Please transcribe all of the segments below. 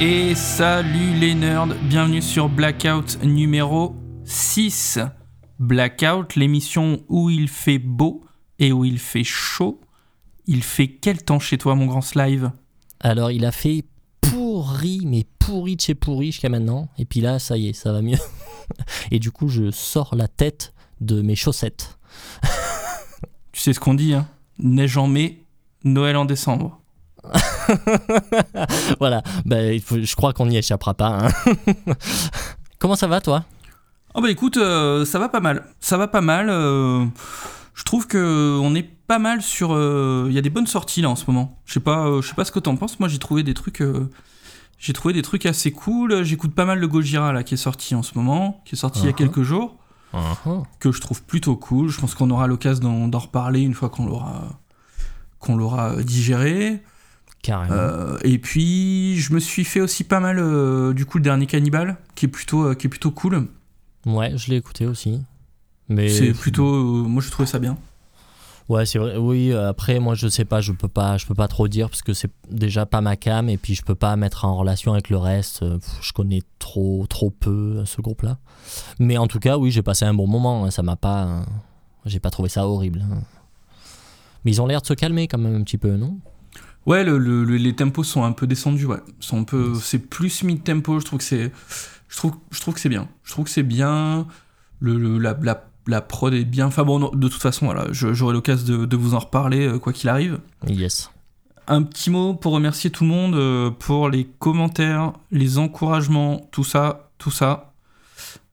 Et salut les nerds, bienvenue sur Blackout numéro 6. Blackout, l'émission où il fait beau et où il fait chaud. Il fait quel temps chez toi, mon grand Slive? Alors, il a fait pourri, mais pourri de chez pourri jusqu'à maintenant. Et puis là, ça y est, ça va mieux. Et du coup, je sors la tête de mes chaussettes. Tu sais ce qu'on dit, hein? Neige en mai, Noël en décembre. voilà, ben, je crois qu'on n'y échappera pas. hein. Comment ça va, toi? Oh bah écoute, euh, ça va pas mal. Ça va pas mal. euh, je trouve que on est pas mal sur. euh, Il y a des bonnes sorties là en ce moment. Je sais pas, je sais pas ce que t'en penses. Moi j'ai trouvé des trucs. j'ai trouvé des trucs assez cool. J'écoute pas mal le Gojira là qui est sorti en ce moment, qui est sorti il y a Uh-huh. quelques jours, Uh-huh. que je trouve plutôt cool. Je pense qu'on aura l'occasion d'en, reparler une fois qu'on l'aura qu'on l'aura digéré. Euh, et puis je me suis fait aussi pas mal euh, du coup le dernier Cannibal qui est plutôt euh, qui est plutôt cool. Ouais, je l'ai écouté aussi. Mais C'est plutôt moi je trouvais ça bien. Ouais, c'est vrai. Oui, après, moi, je sais pas, je peux pas, je peux pas trop dire parce que c'est déjà pas ma cam et puis je peux pas mettre en relation avec le reste. Je connais trop, trop peu ce groupe-là. Mais en tout cas, oui, j'ai passé un bon moment. hein, Ça m'a pas, j'ai pas trouvé ça horrible. hein. Mais ils ont l'air de se calmer quand même un petit peu, non? Ouais, le, le- le- les tempos sont un peu descendus, ouais. Sont un peu, c'est plus mid-tempo, je trouve que c'est... Je trouve, je trouve que c'est bien. Je trouve que c'est bien. Le, le- la, la, la prod est bien. Enfin bon, non, de toute façon, voilà, j'aurai l'occasion de, de vous en reparler, euh, quoi qu'il arrive. Yes. Un petit mot pour remercier tout le monde euh, pour les commentaires, les encouragements, tout ça, tout ça.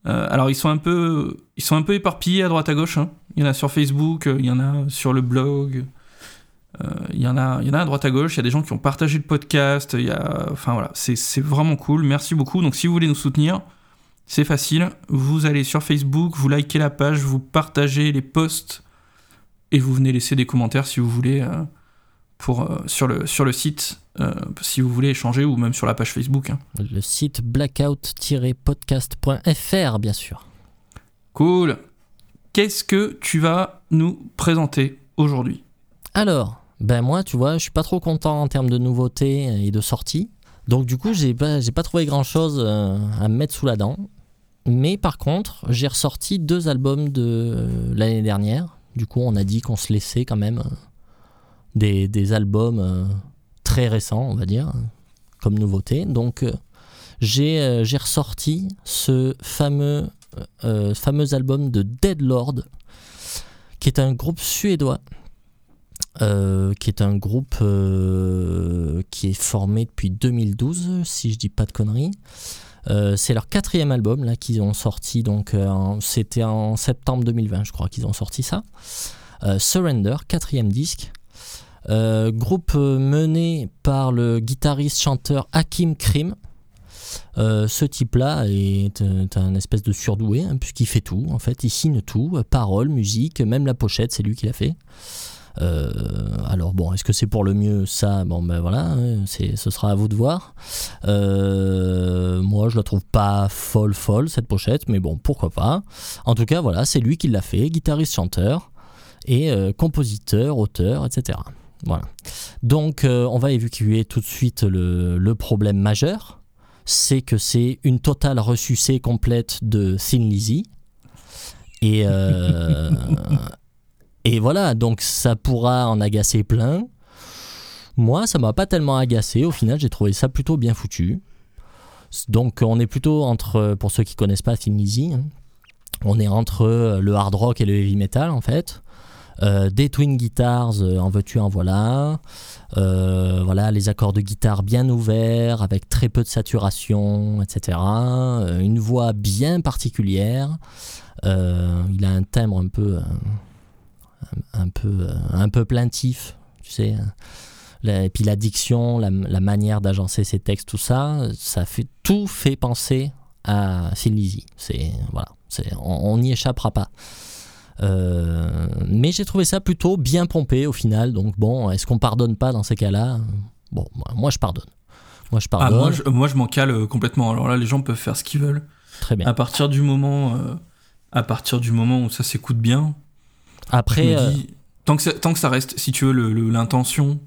Euh, alors ils sont un peu, ils sont un peu éparpillés à droite à gauche. hein. Il y en a sur Facebook, il y en a sur le blog. Euh, il y en a, il y en a à droite à gauche. Il y a des gens qui ont partagé le podcast. Il y a, enfin voilà, c'est c'est vraiment cool. Merci beaucoup. Donc si vous voulez nous soutenir, c'est facile. Vous allez sur Facebook, vous likez la page, vous partagez les posts et vous venez laisser des commentaires si vous voulez. euh, pour, euh, sur, le, sur le site, euh, si vous voulez échanger, ou même sur la page Facebook. hein. Le site blackout-podcast.fr, bien sûr. Cool. Qu'est-ce que tu vas nous présenter aujourd'hui? Alors, ben moi, tu vois, je suis pas trop content en termes de nouveautés et de sorties. Donc du coup, j'ai pas, j'ai pas trouvé grand chose à me mettre sous la dent. Mais par contre, j'ai ressorti deux albums de euh, l'année dernière. Du coup, on a dit qu'on se laissait quand même euh, des, des albums euh, très récents, on va dire, comme nouveauté. Donc euh, j'ai euh, j'ai ressorti ce fameux, euh, fameux album de Dead Lord, qui est un groupe suédois euh, qui est un groupe euh, qui est formé depuis 2012, si je dis pas de conneries. Euh, c'est leur quatrième album là qu'ils ont sorti, donc c'était en septembre 2020, je crois qu'ils ont sorti ça. Surrender, quatrième disque. Groupe mené par le guitariste chanteur Hakim Krim. Ce type-là est, un espèce de surdoué, hein, puisqu'il fait tout, en fait, il signe tout, paroles, musique, même la pochette, c'est lui qui l'a fait. Euh, alors bon, est-ce que c'est pour le mieux ça? Bon ben voilà, hein, c'est, ce sera à vous de voir. Euh, moi, je la trouve pas folle folle cette pochette, mais bon, pourquoi pas. En tout cas, voilà, c'est lui qui l'a fait, guitariste, chanteur et euh, compositeur, auteur, etc. Voilà. Donc, on va évacuer tout de suite le, problème majeur. C'est que c'est une totale ressucée complète de Thin Lizzy. Et, et voilà, donc ça pourra en agacer plein. Moi, ça m'a pas tellement agacé. Au final, j'ai trouvé ça plutôt bien foutu. Donc, on est plutôt entre, pour ceux qui connaissent pas Lizzy, hein, on est entre le hard rock et le heavy metal en fait. Euh, des twin guitars, euh, en veux-tu, en voilà. Euh, voilà, les accords de guitare bien ouverts, avec très peu de saturation, etc. Euh, une voix bien particulière. Euh, il a un timbre un peu, euh, un, peu, euh, un peu plaintif, tu sais. La- et puis la diction, la, la manière d'agencer ses textes, tout ça, ça fait tout fait penser à Thin Lizzy. C'est voilà, c'est on n'y échappera pas. Euh, mais j'ai trouvé ça plutôt bien pompé au final. Donc bon, est-ce qu'on pardonne pas dans ces cas-là? Bon, moi, je pardonne. Moi je Ah, pardonne. moi, je, moi, je m'en cale euh, complètement. Alors là, les gens peuvent faire ce qu'ils veulent. Très bien. À partir du moment, euh, à partir du moment où ça s'écoute bien, Après, euh, dis, tant, que ça, tant que ça reste, si tu veux, l'intention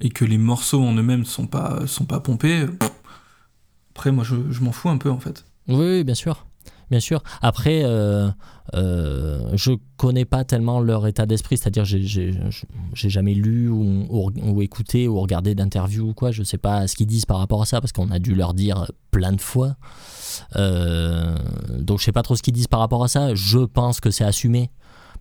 et que les morceaux en eux-mêmes sont pas, sont pas pompés, Après, moi, je, je m'en fous un peu en fait. Oui, bien sûr. Bien sûr. Après, euh, euh, je connais pas tellement leur état d'esprit, c'est-à-dire j'ai, jamais lu ou, ou, ou écouté ou regardé d'interviews ou quoi. Je sais pas ce qu'ils disent par rapport à ça parce qu'on a dû leur dire plein de fois. Euh, donc je sais pas trop ce qu'ils disent par rapport à ça. Je pense que c'est assumé.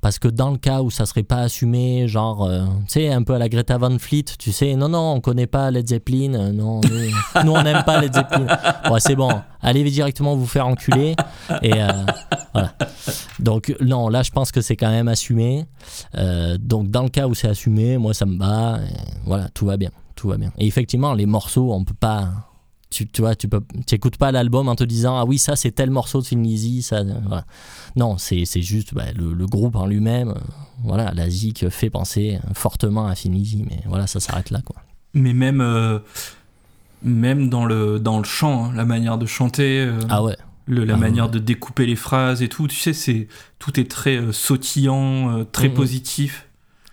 Parce que dans le cas où ça serait pas assumé, genre, euh, tu sais, un peu à la Greta Van Fleet, tu sais, non, non, on connaît pas Led Zeppelin, euh, non, nous, nous, on n'aime pas Led Zeppelin. Ouais, c'est bon, allez directement vous faire enculer. Et euh, voilà. Donc, non, là, je pense que c'est quand même assumé. Euh, donc, dans le cas où c'est assumé, moi, ça me bat. voilà, tout va bien, tout va bien. Et effectivement, les morceaux, on peut pas tu, tu vois, tu peux, tu écoutes pas l'album en te disant ah oui ça c'est tel morceau de Film Easy, ça, voilà. Non, c'est, c'est juste bah, le, le, groupe en lui-même, euh, voilà, la zik fait penser fortement à Film Easy, mais voilà, ça s'arrête là quoi. Mais même, euh, même dans le dans le chant, hein, la manière de chanter, euh, ah ouais. le, la Ah manière ouais. de découper les phrases et tout, tu sais, c'est tout est très euh, sautillant, euh, très Mhm. positif.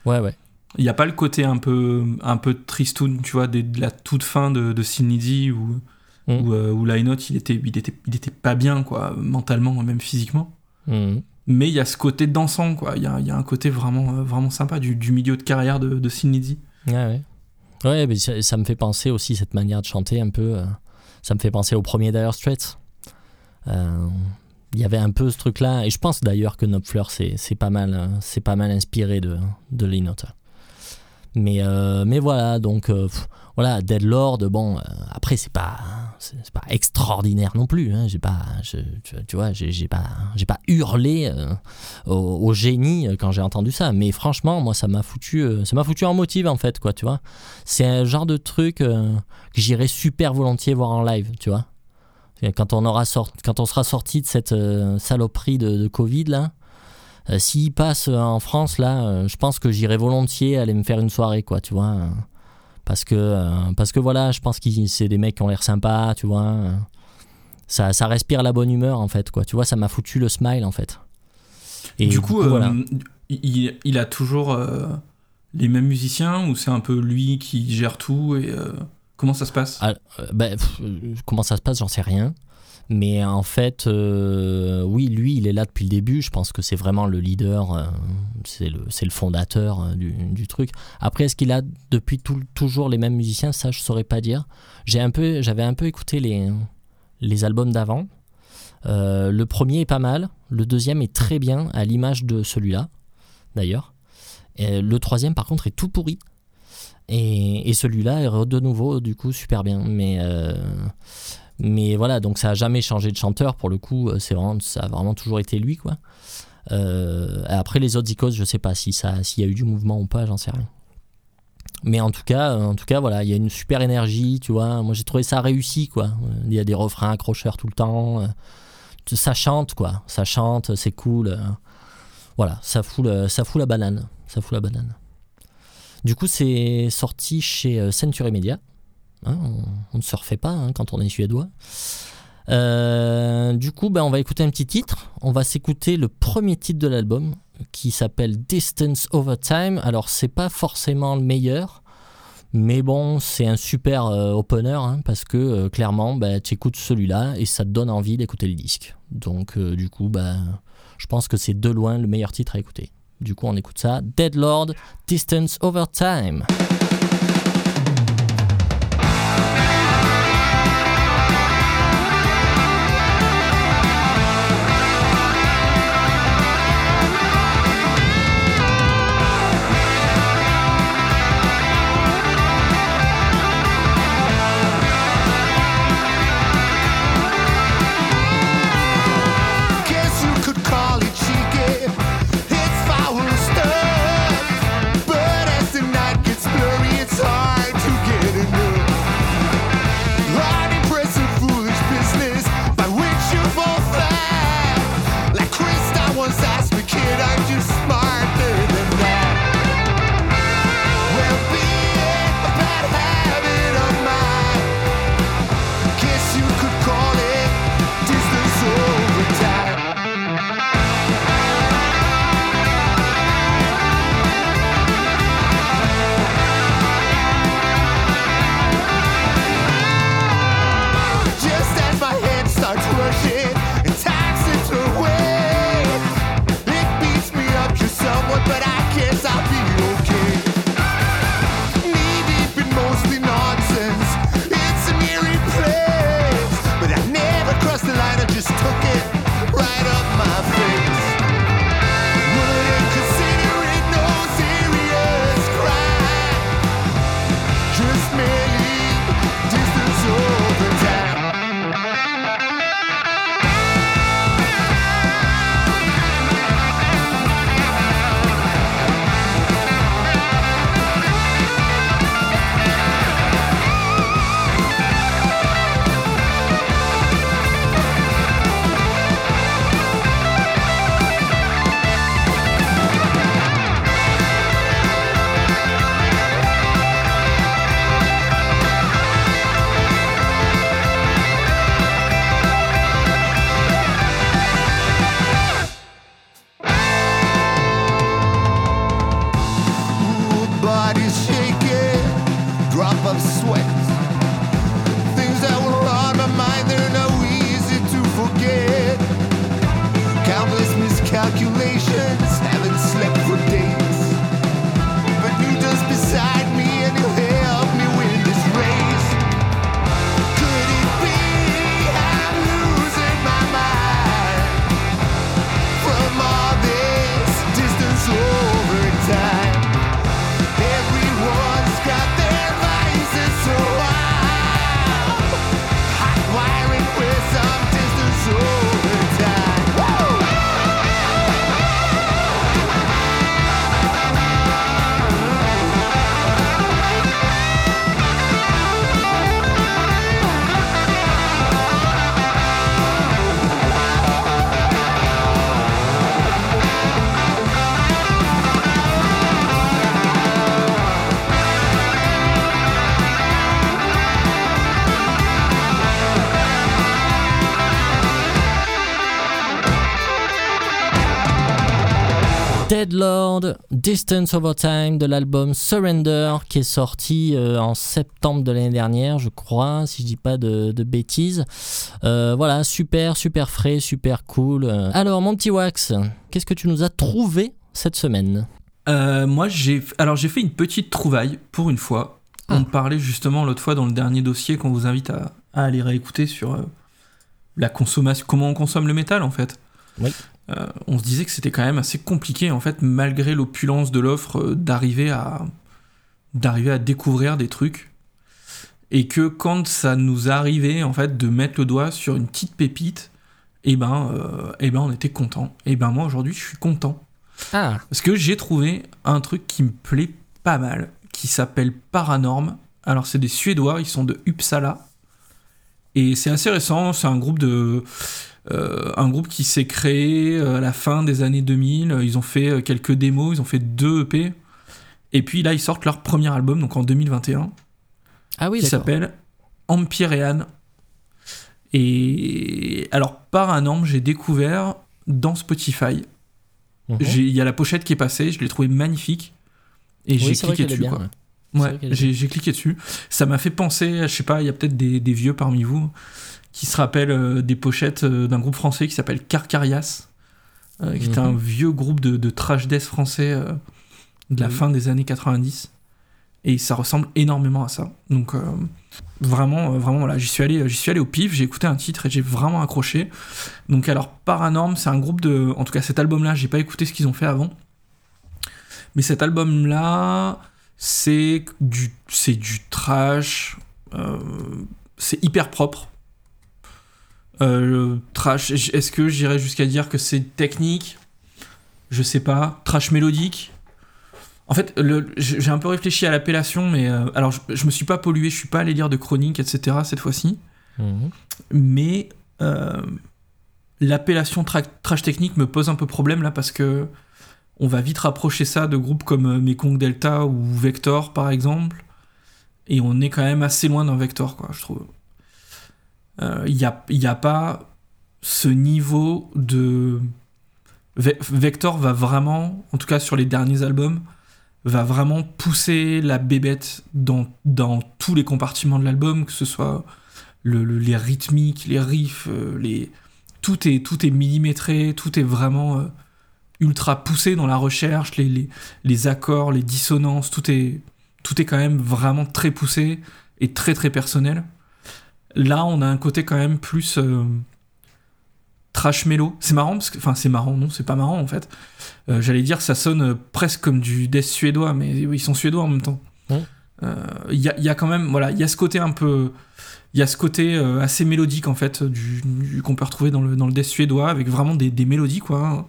Ouais ouais. Il n'y a pas le côté un peu, un peu tristoun, tu vois, de la toute fin de, de Sin Lizzy où, Mhm. où, euh, où il était, il, était, il était pas bien, quoi, mentalement, même physiquement. Mhm. Mais il y a ce côté dansant, quoi. Il y a, y a un côté vraiment, euh, vraiment sympa du, du milieu de carrière de, de Sin Lizzy. Ouais, ouais. Mais ça, ça me fait penser aussi, cette manière de chanter un peu. euh, ça me fait penser au premier Dire Straits. Euh, Il y avait un peu ce truc-là. Et je pense d'ailleurs que Knopfler, c'est c'est pas, mal, c'est pas mal inspiré de, de. Mais, euh, mais voilà, donc euh, pff, voilà, Dead Lord, bon, euh, après, c'est pas, c'est pas extraordinaire non plus. Hein, j'ai pas, je- tu, vois, j'ai pas, j'ai pas hurlé euh, au, génie quand j'ai entendu ça. Mais franchement, moi, ça m'a foutu, ça m'a foutu en motive en fait, quoi, tu vois. C'est un genre de truc que j'irais super volontiers voir en live, tu vois. Quand on, aura quand on sera sorti de cette saloperie de Covid, là, euh, s'il passe euh, en France, là, euh, je pense que j'irais volontiers aller me faire une soirée, quoi, tu vois. euh, parce, que, parce que voilà, je pense que c'est des mecs qui ont l'air sympas, tu vois. euh, ça, ça respire la bonne humeur, en fait, quoi. Tu vois, ça m'a foutu le smile, en fait. Et du coup, voilà. il, il a toujours les mêmes musiciens ou c'est un peu lui qui gère tout et euh, comment ça se passe? Ah, ben, pff, comment ça se passe, j'en sais rien. Mais en fait, euh, oui, lui, il est là depuis le début. Je pense que c'est vraiment le leader, euh, c'est le, le fondateur euh, du, du truc. Après, est-ce qu'il a depuis toujours les mêmes musiciens? Ça, je saurais pas dire. J'ai un peu, j'avais un peu écouté les, les albums d'avant. Le premier est pas mal. Le deuxième est très bien, à l'image de celui-là, d'ailleurs. Le troisième, par contre, est tout pourri. Et, celui-là est de nouveau, du coup, super bien. Mais, euh, mais voilà, donc ça a jamais changé de chanteur. Pour le coup, c'est vraiment, ça a vraiment toujours été lui, quoi. Euh, après, les autres icônes, je sais pas si ça, s'il y a eu du mouvement ou pas, j'en sais rien. Mais en tout cas, en tout cas, voilà, il y a une super énergie, tu vois. Moi, j'ai trouvé ça réussi, quoi. Il y a des refrains accrocheurs tout le temps. euh, Ça chante, quoi. Ça chante, c'est cool. Voilà, ça fout, ça fout la banane. Ça fout la banane. Du coup, c'est sorti chez euh, Century Media. Hein, on, ne se refait pas hein, quand on est suédois. Euh, du coup, ben, on va écouter un petit titre. On va s'écouter le premier titre de l'album qui s'appelle Distance Over Time. Alors, c'est pas forcément le meilleur, mais bon, c'est un super euh, opener hein, parce que clairement, ben, tu écoutes celui-là et ça te donne envie d'écouter le disque. Donc, du coup, ben, je pense que c'est de loin le meilleur titre à écouter. Du coup, on écoute ça. Dead Lord, Distance Over Time. Deadlord, Distance Over Time de l'album Surrender qui est sorti euh, en septembre de l'année dernière, je crois, si je dis pas de, de bêtises. Euh, voilà, super, super frais, super cool. Euh, Alors, mon petit Wax, qu'est-ce que tu nous as trouvé cette semaine? Euh, moi, j'ai alors j'ai fait une petite trouvaille pour une fois. Ah. On parlait justement l'autre fois dans le dernier dossier qu'on vous invite à, à aller réécouter sur la consommation, comment on consomme le métal en fait. Oui. Euh, on se disait que c'était quand même assez compliqué en fait, malgré l'opulence de l'offre, euh, d'arriver à d'arriver à découvrir des trucs. Et que quand ça nous arrivait en fait de mettre le doigt sur une petite pépite, et ben, euh, eh ben on était content. Et ben moi aujourd'hui je suis content. Ah, Parce que j'ai trouvé un truc qui me plaît pas mal, qui s'appelle Paranorm. Alors c'est des Suédois, ils sont de Uppsala. Et c'est assez récent, c'est un groupe de... euh, un groupe qui s'est créé euh, à la fin des années 2000. Ils ont fait euh, quelques démos, ils ont fait deux EP. Et puis là, ils sortent leur premier album, donc en 2021, ah oui, qui s'appelle Empirean. Et alors, Paranorm, j'ai découvert dans Spotify. Mhm. Il y a la pochette qui est passée, je l'ai trouvé magnifique. Et Oui, j'ai cliqué dessus. bien, quoi. ouais. J'ai j'ai cliqué dessus. Ça m'a fait penser, je sais pas, il y a peut-être des, des vieux parmi vous qui se rappellent euh, des pochettes euh, d'un groupe français qui s'appelle Carcarias, euh, qui était Mhm. un vieux groupe de, de trash death français de la Oui. fin des années 90. Et ça ressemble énormément à ça. Donc vraiment, vraiment, voilà, j'y suis allé, j'y suis allé au pif, j'ai écouté un titre et j'ai vraiment accroché. Donc alors Paranorm, c'est un groupe de, en tout cas cet album-là, j'ai pas écouté ce qu'ils ont fait avant. Mais cet album-là, c'est du, c'est du trash. euh, c'est hyper propre. Euh, trash, est-ce que j'irais jusqu'à dire que c'est technique? Je sais pas. Trash mélodique? En fait, j'ai un peu réfléchi à l'appellation, mais euh, alors je, je me suis pas pollué, je suis pas allé lire de chroniques, etc. cette fois-ci. Mhm. Mais euh, l'appellation tra- trash technique me pose un peu problème là parce que on va vite rapprocher ça de groupes comme Mekong Delta ou Vector par exemple. Et on est quand même assez loin d'un Vector, quoi, je trouve. Il n'y a, pas ce niveau de. Ve- Vector va vraiment, en tout cas sur les derniers albums, va vraiment pousser la bébête dans, dans tous les compartiments de l'album, que ce soit le- le- les rythmiques, les riffs, euh, les... Tout, est, tout est millimétré, tout est vraiment euh, ultra poussé dans la recherche, les, les, les accords, les dissonances, tout est, tout est quand même vraiment très poussé et très très personnel. Là, on a un côté quand même plus euh, trash mélo. C'est marrant, parce que, enfin c'est marrant, non, c'est pas marrant en fait. Euh, J'allais dire, ça sonne presque comme du death suédois, mais ils sont suédois en même temps. Ouais. Euh, Il y, a, y a quand même, voilà, il y a ce côté un peu, il y a ce côté assez mélodique en fait du, du- qu'on peut retrouver dans le, dans le death suédois avec vraiment des, des mélodies quoi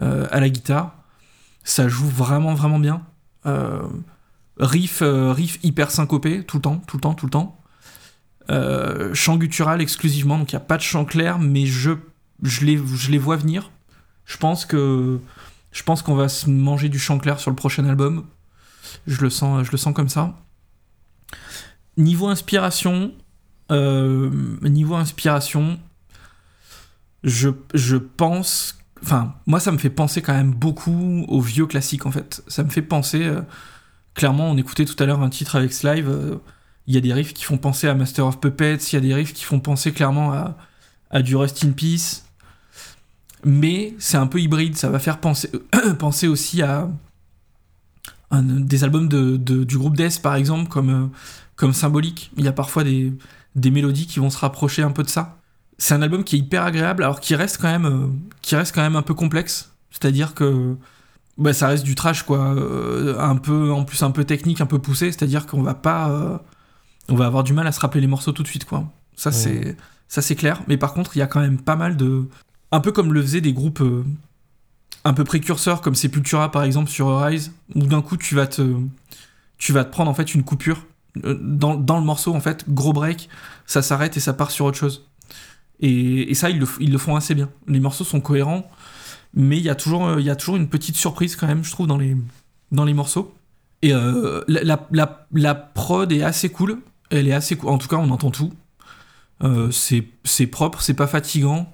hein, à la guitare. Ça joue vraiment vraiment bien. Riff, riff hyper syncopé tout le temps, tout le temps, tout le temps. Euh, chant guttural exclusivement, donc il n'y a pas de chant clair, mais je, je, les, je les vois venir. Je pense que je pense qu'on va se manger du chant clair sur le prochain album. Je le sens, je le sens comme ça. Niveau inspiration, euh, niveau inspiration, je, je pense, enfin, moi ça me fait penser quand même beaucoup aux vieux classiques en fait. Ça me fait penser, euh, clairement, on écoutait tout à l'heure un titre avec Slive. Il y a des riffs qui font penser à Master of Puppets, il y a des riffs qui font penser clairement à, du Rust in Peace. Mais c'est un peu hybride, ça va faire penser, aussi à des albums du groupe Death par exemple, comme, euh, comme Symbolique. Il y a parfois des, mélodies qui vont se rapprocher un peu de ça. C'est un album qui est hyper agréable, alors qui reste quand même, euh, un peu complexe. C'est-à-dire que bah, ça reste du trash, quoi. euh, un peu, en plus un peu technique, un peu poussé. C'est-à-dire qu'on va pas, on va avoir du mal à se rappeler les morceaux tout de suite, quoi. Ça c'est, ça c'est clair. Mais par contre, il y a quand même pas mal de, un peu comme le faisaient des groupes euh, un peu précurseurs comme Sepultura par exemple sur Rise, où d'un coup tu vas te, tu vas te prendre en fait une coupure euh, dans, dans le morceau en fait, gros break, ça s'arrête et ça part sur autre chose. Et, et ça ils le, ils le font assez bien. Les morceaux sont cohérents, mais il y a toujours, euh, il y a toujours une petite surprise quand même, je trouve dans les, dans les morceaux. Et euh, la, la, la, la prod est assez cool. Elle est assez cool. En tout cas, on entend tout. Euh, c'est propre, c'est pas fatigant.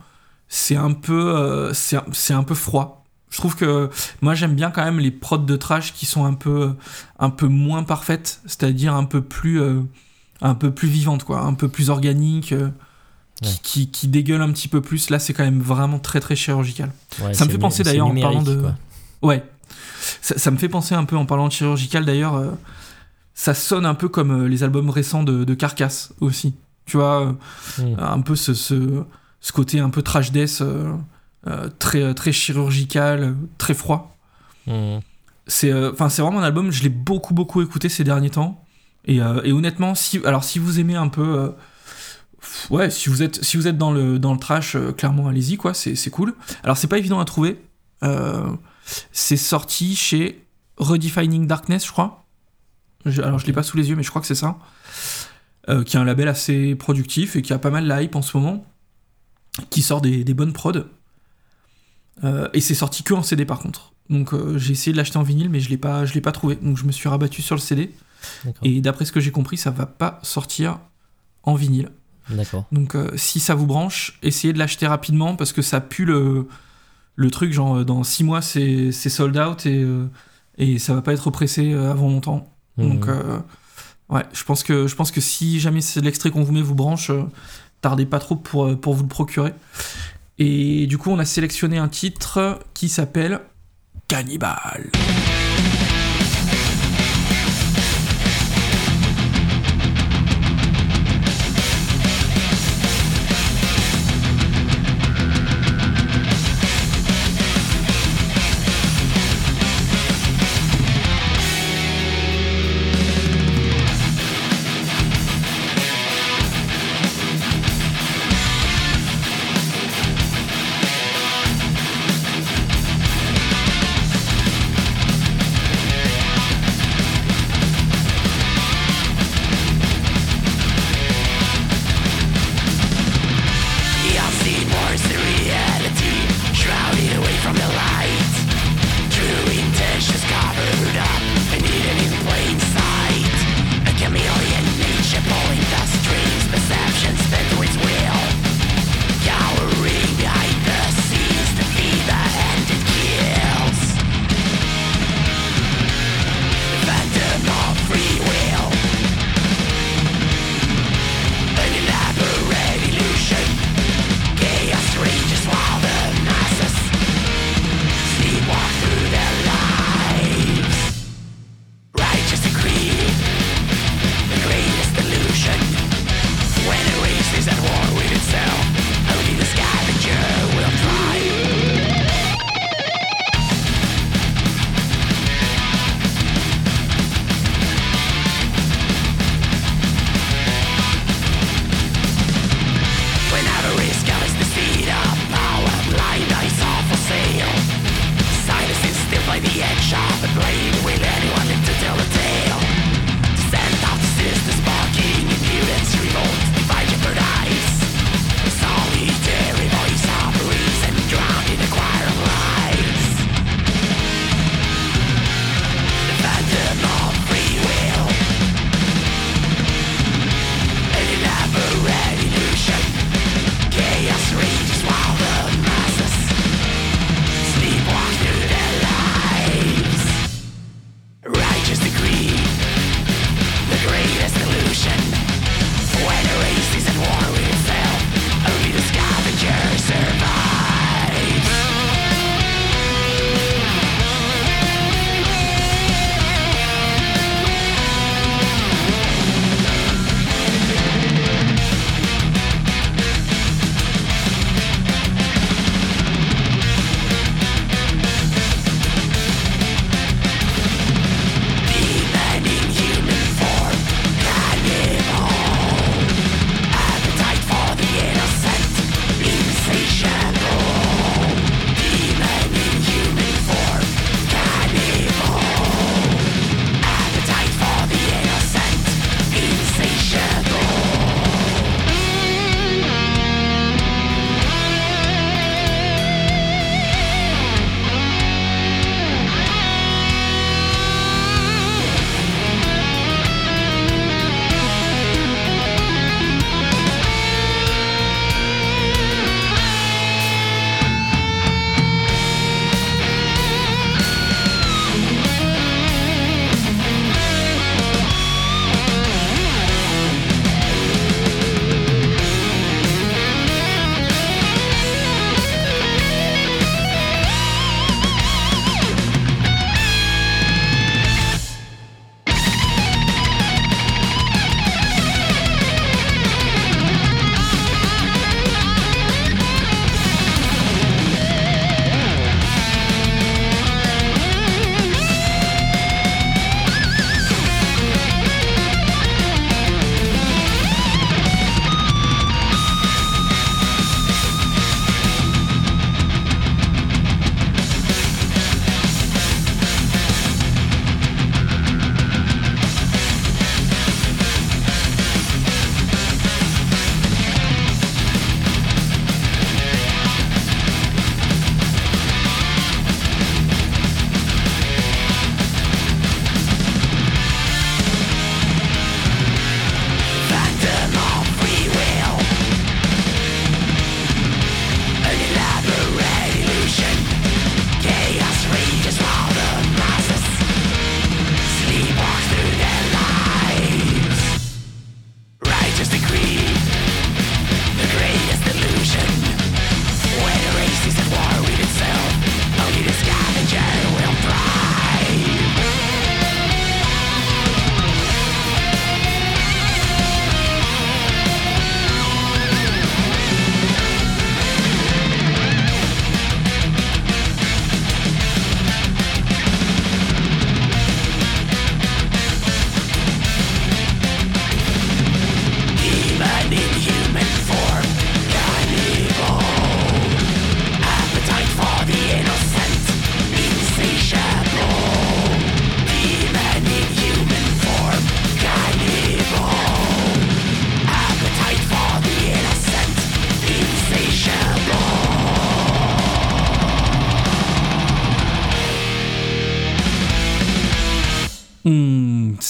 C'est un peu, euh, c'est un- peu froid, Je trouve que moi j'aime bien quand même les prods de trash qui sont un peu, un peu moins parfaites, c'est-à-dire un peu plus, euh, un peu plus vivantes, quoi, un peu plus organiques, qui- Ouais. qui, qui, dégueulent un petit peu plus. Là, c'est quand même vraiment très très chirurgical. Ouais, Ça me fait penser d'ailleurs en parlant de- quoi. Ouais. Ça, ça me fait penser un peu en parlant de chirurgical d'ailleurs. Ça sonne un peu comme euh, les albums récents de, de Carcass aussi. Tu vois, euh, Mm. un peu ce, ce, ce côté un peu trash death, euh, très, très chirurgical, très froid. Mm. C'est euh, vraiment un album, je l'ai beaucoup beaucoup écouté ces derniers temps. Et, euh, et honnêtement, si, alors si vous aimez un peu. ouais, si vous êtes, si vous êtes dans, le, dans le trash, euh, clairement allez-y, quoi, c'est c'est cool. Alors c'est pas évident à trouver. Euh, c'est sorti chez Redefining Darkness, je crois. Je- alors je l'ai pas sous les yeux, mais je crois que c'est ça. Euh, qui est un label assez productif et qui a pas mal la hype en ce moment. Qui sort des, des bonnes prods. Euh, et c'est sorti que en CD par contre. Donc euh, j'ai essayé de l'acheter en vinyle, mais je l'ai pas, je l'ai pas trouvé. Donc je me suis rabattu sur le CD. Et d'après ce que j'ai compris, ça va pas sortir en vinyle. D'accord. Donc euh, si ça vous branche, essayez de l'acheter rapidement parce que ça pue le, le truc, genre dans 6 mois c'est sold out et, euh, et ça va pas être pressé avant longtemps. Donc Mhm. euh, ouais, je pense, que, je pense que si jamais c'est l'extrait qu'on vous met vous branche, euh, tardez pas trop pour, euh, pour vous le procurer. Et du coup on a sélectionné un titre qui s'appelle. Cannibal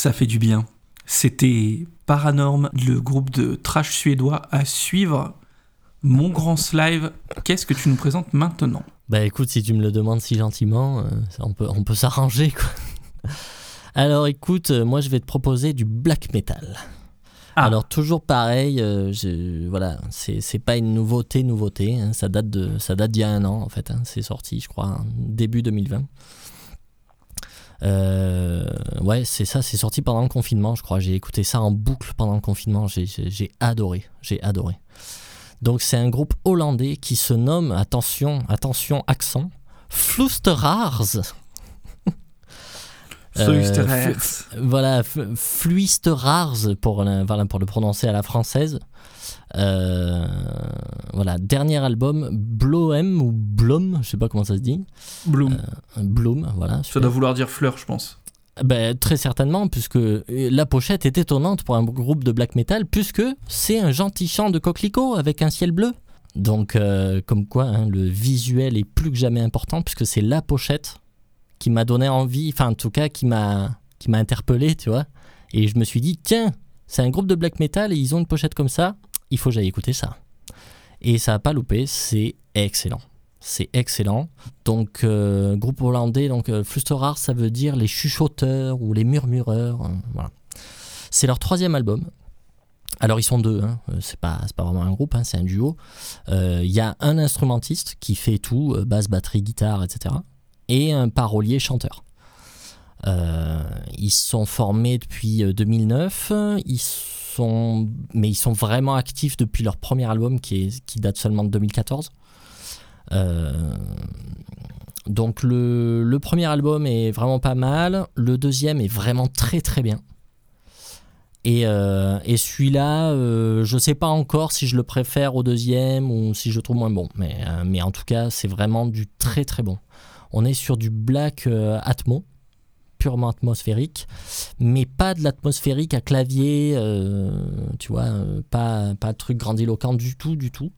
ça fait du bien. C'était Paranorm, le groupe de trash suédois à suivre. Mon grand live, qu'est-ce que tu nous présentes maintenant? Bah écoute, si tu me le demandes si gentiment, euh, on peut, on peut s'arranger quoi. Alors écoute, euh, moi je vais te proposer du black metal. Ah. Alors toujours pareil, euh, je- voilà, c'est pas une nouveauté, nouveauté, hein, ça date de ça date d'il y a un an en fait, hein, c'est sorti je crois début 2020. Euh, ouais, c'est ça, c'est sorti pendant le confinement, je crois. J'ai écouté ça en boucle pendant le confinement, j'ai- adoré, j'ai adoré. Donc c'est un groupe hollandais qui se nomme, attention, attention, accent, Floesteraars. Euh, Fluisteraars. Voilà, F- Fluisteraars pour, pour le prononcer à la française. Euh, voilà, dernier album, Bloem ou Blom, je sais pas comment ça se dit. Bloom. Bloom, voilà. ça doit vouloir dire fleur, je pense. Ben, très certainement, puisque euh, la pochette est étonnante pour un groupe de black metal, puisque c'est un gentil champ de coquelicots avec un ciel bleu. Donc, euh, comme quoi, hein, le visuel est plus que jamais important, puisque c'est la pochette qui m'a donné envie, enfin, en tout cas, qui m'a qui m'a interpellé, tu vois. Et je me suis dit, tiens, c'est un groupe de black metal et ils ont une pochette comme ça, il faut que j'aille écouter ça. Et ça n'a pas loupé, c'est excellent. C'est excellent. Donc, euh, groupe hollandais, donc euh, Flusterar, ça veut dire les chuchoteurs ou les murmureurs. euh, voilà. C'est leur troisième album. Alors, ils sont deux, hein, euh, c'est pas, pas vraiment un groupe, hein, c'est un duo. Il y a un instrumentiste qui fait tout, basse, batterie, guitare, etc. Et un parolier chanteur. Ils sont formés depuis euh, 2009. Ils sont, mais ils sont vraiment actifs depuis leur premier album qui, date seulement de 2014. Euh, donc le, premier album est vraiment pas mal, le deuxième est vraiment très très bien. Et, euh, et celui-là, euh, je sais pas encore si je le préfère au deuxième ou si je le trouve moins bon, mais, euh, mais en tout cas c'est vraiment du très très bon. On est sur du black atmo, purement atmosphérique, mais pas de l'atmosphérique à clavier, euh, tu vois, euh, pas, pas truc grandiloquent du tout, du tout.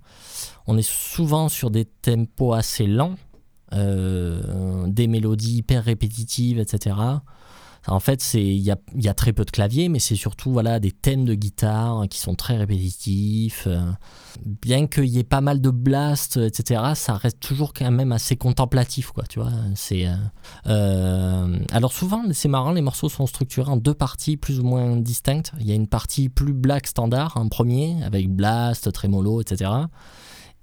On est souvent sur des tempos assez lents, euh, des mélodies hyper répétitives, etc. En fait, c'est il y a, très peu de clavier, mais c'est surtout voilà des thèmes de guitare qui sont très répétitifs. euh. bien qu'il y ait pas mal de blast, etc., ça reste toujours quand même assez contemplatif, quoi. Tu vois, c'est euh, euh, alors souvent c'est marrant, les morceaux sont structurés en deux parties plus ou moins distinctes. Il y a une partie plus black standard en premier avec blast, tremolo, etc.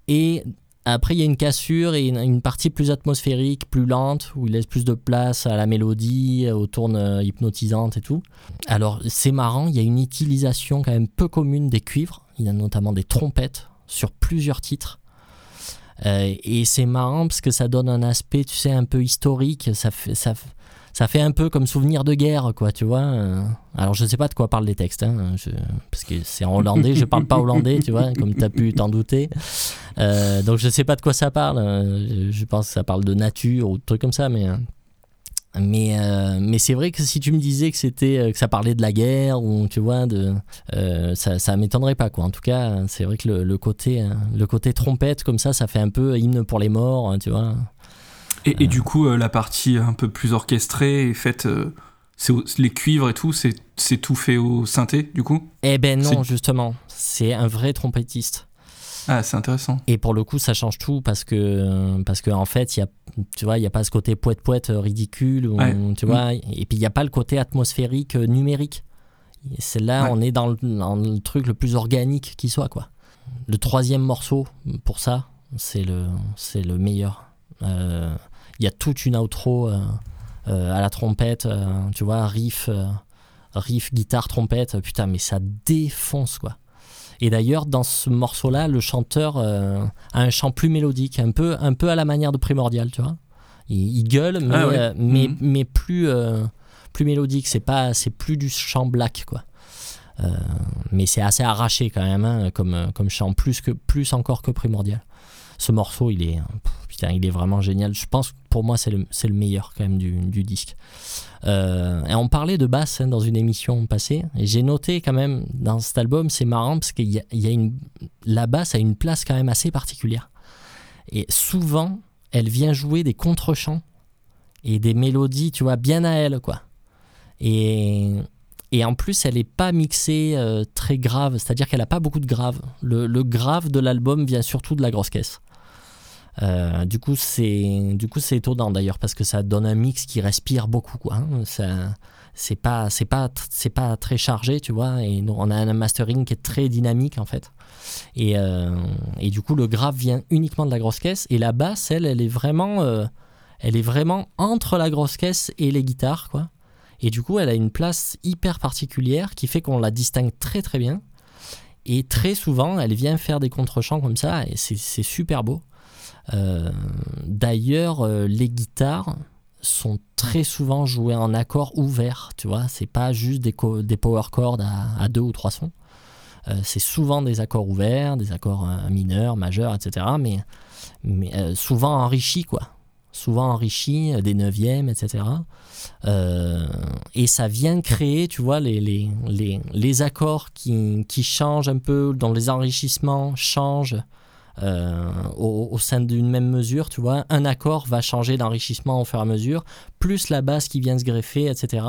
Et après, il y a une cassure et une, partie plus atmosphérique, plus lente, où il laisse plus de place à la mélodie, aux tournes euh, hypnotisantes et tout. Alors, c'est marrant, il y a une utilisation quand même peu commune des cuivres. Il y a notamment des trompettes sur plusieurs titres. Euh, et c'est marrant parce que ça donne un aspect, tu sais, un peu historique. Ça fait, ça, ça fait un peu comme souvenir de guerre, quoi, tu vois. euh. Alors, je sais pas de quoi parlent les textes, hein, parce que c'est en hollandais, je parle pas hollandais, tu vois, comme tu as pu t'en douter. Euh, donc, je sais pas de quoi ça parle. euh, Je pense que ça parle de nature ou de trucs comme ça, mais. Mais, mais c'est vrai que si tu me disais que c'était que ça parlait de la guerre ou tu vois de ça ça m'étonnerait pas quoi en tout cas c'est vrai que le, côté le côté trompette comme ça ça fait un peu hymne pour les morts hein, tu vois Et, et du coup, euh, la partie un peu plus orchestrée est faite. euh, les cuivres et tout, c'est tout fait au synthé, du coup? Eh ben non justement c'est un vrai trompettiste Ah, c'est intéressant. Et pour le coup, ça change tout parce que, parce que en fait, il y a, tu vois, il n'y a pas ce côté poète-poète euh, ridicule, Ouais. tu vois, et puis il n'y a pas le côté atmosphérique euh, numérique. C'est là, Ouais. on est dans le, dans le truc le plus organique qui soit, quoi. Le troisième morceau, pour ça, c'est le, c'est le meilleur. Euh, Il y a toute une outro euh, euh, à la trompette, euh, tu vois, riff, riff, guitare, trompette, putain, mais ça défonce, quoi. Et d'ailleurs, dans ce morceau-là, le chanteur euh, a un chant plus mélodique, un peu, un peu à la manière de Primordial, tu vois. Il, il gueule, mais, Ah ouais. euh, mais, Mhm. mais plus, euh, plus mélodique. C'est pas, c'est plus du chant black, quoi. Mais c'est assez arraché quand même, hein, comme, comme chant, plus, que, plus encore que Primordial. Ce morceau, il est, pff, putain, il est vraiment génial. Je pense que pour moi, c'est le, meilleur quand même du, disque. Euh, et on parlait de basse hein, dans une émission passée, j'ai noté quand même dans cet album, c'est marrant parce qu'il y a, la basse a une place quand même assez particulière. Et souvent, elle vient jouer des contre-chants et des mélodies, tu vois, bien à elle, quoi. Et, en plus, elle n'est pas mixée euh, très grave, c'est-à-dire qu'elle n'a pas beaucoup de grave. Le grave de l'album vient surtout de la grosse caisse. Euh, du coup, c'est étonnant d'ailleurs parce que ça donne un mix qui respire beaucoup quoi. hein. Ça- c'est pas c'est pas c'est pas très chargé tu vois et on a un mastering qui est très dynamique en fait. Et, euh, et du coup le grave vient uniquement de la grosse caisse et la basse elle elle est vraiment euh, elle est vraiment entre la grosse caisse et les guitares quoi. Et du coup elle a une place hyper particulière qui fait qu'on la distingue très très bien. Et très souvent elle vient faire des contre-champs comme ça et c'est super beau. Euh, D'ailleurs, euh, les guitares sont très souvent jouées en accord ouvert, tu vois. C'est pas juste des, power chords à, deux ou trois sons. Euh, c'est souvent des accords ouverts, des accords mineurs, majeurs, etc. Mais, souvent enrichis, quoi. Souvent enrichis, des neuvièmes, etc. Et ça vient créer, tu vois, les, accords qui changent un peu, dont les enrichissements changent euh, au, sein d'une même mesure, tu vois. Un accord va changer d'enrichissement au fur et à mesure, plus la basse qui vient se greffer, etc.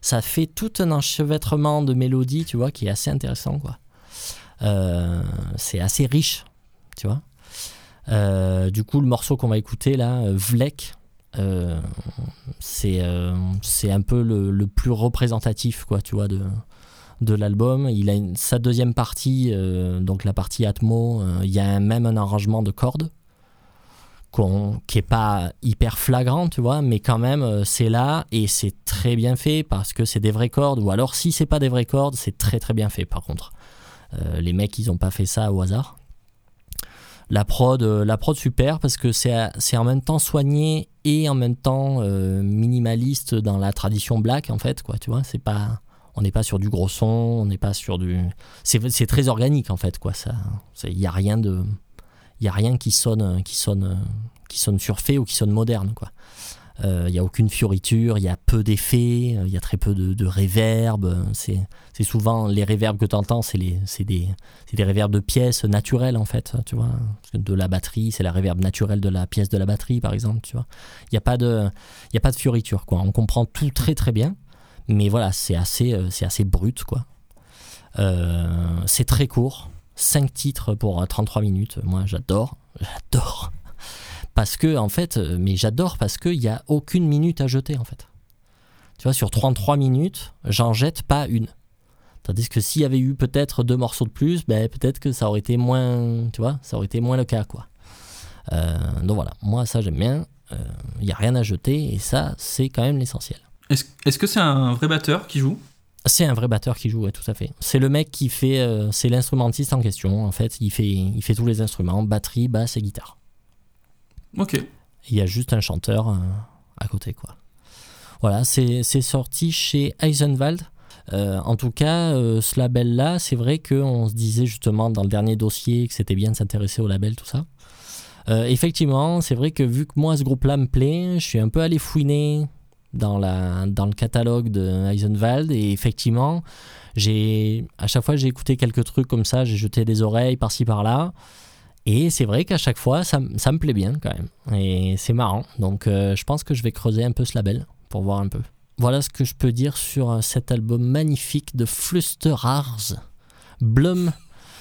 Ça fait tout un enchevêtrement de mélodies, tu vois, qui est assez intéressant, quoi. Euh, c'est assez riche, tu vois. Euh, du coup, le morceau qu'on va écouter là, Vlek, c'est c'est un peu le, le plus représentatif, quoi, tu vois, de, de l'album. Il a sa deuxième partie, euh, donc la partie Atmo, euh, il y a même un arrangement de cordes qui est pas hyper flagrant, tu vois, mais quand même euh, c'est là et c'est très bien fait parce que c'est des vraies cordes. Ou alors si c'est pas des vraies cordes, c'est très très bien fait. Par contre, les mecs ils ont pas fait ça au hasard. La prod, la prod super parce que c'est en même temps soigné et en même temps minimaliste dans la tradition black en fait quoi. Tu vois, c'est pas on n'est pas sur du gros son, on n'est pas sur du. C'est très organique en fait, quoi. Il y a rien de, il a rien qui sonne, qui sonne, qui sonne surfait ou qui sonne moderne, quoi. Il y a aucune fioriture, il y a peu d'effets, il y a très peu de, de réverb. C'est souvent les réverbes que tu entends, c'est des, des réverbes de pièces naturelles en fait, tu vois. De la batterie, c'est la réverb naturelle de la pièce de la batterie, par exemple, tu vois. Il n'y a pas de, y a pas de fioriture, quoi. On comprend tout très très bien mais voilà, c'est assez, euh, c'est assez brut, quoi. Euh, c'est très court, 5 titres pour euh, 33 minutes. Moi, j'adore, j'adore. Parce que, en fait, euh, mais j'adore parce qu'il n'y a aucune minute à jeter, en fait. Tu vois, sur 33 minutes, j'en jette pas une. Tandis que s'il y avait eu peut-être deux morceaux de plus, ben, peut-être que ça aurait été moins, tu vois, ça aurait été moins le cas, quoi. Euh, donc voilà, moi, ça, j'aime bien. Il n'y a rien à jeter et ça, c'est quand même l'essentiel. Est-ce que c'est un vrai batteur qui joue? C'est un vrai batteur qui joue, ouais, tout à fait. C'est le mec qui fait, euh, c'est l'instrumentiste en question. En fait, il fait, il fait tous les instruments, batterie, basse et guitare. Ok. Il y a juste un chanteur euh, à côté, quoi. Voilà, c'est c'est sorti chez Eisenwald. Euh, en tout cas, ce label-là, c'est vrai qu'on se disait justement dans le dernier dossier que c'était bien de s'intéresser au label, tout ça. Effectivement, c'est vrai que vu que moi, ce groupe-là me plaît, je suis un peu allé fouiner dans, la, dans le catalogue de Eisenwald et effectivement, j'ai à chaque fois j'ai écouté quelques trucs comme ça, j'ai jeté des oreilles par-ci par-là. Et c'est vrai qu'à chaque fois, ça, ça me plaît bien quand même. Et c'est marrant. Donc euh, je pense que je vais creuser un peu ce label pour voir un peu. Voilà ce que je peux dire sur euh, cet album magnifique de Flusterars, Blum,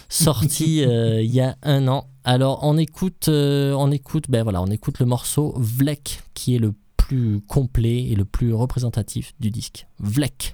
sorti euh, il y a un an. Alors on écoute, euh, on écoute, ben voilà, on écoute le morceau Vlek, qui est le plus complet et le plus représentatif du disque. Vlek.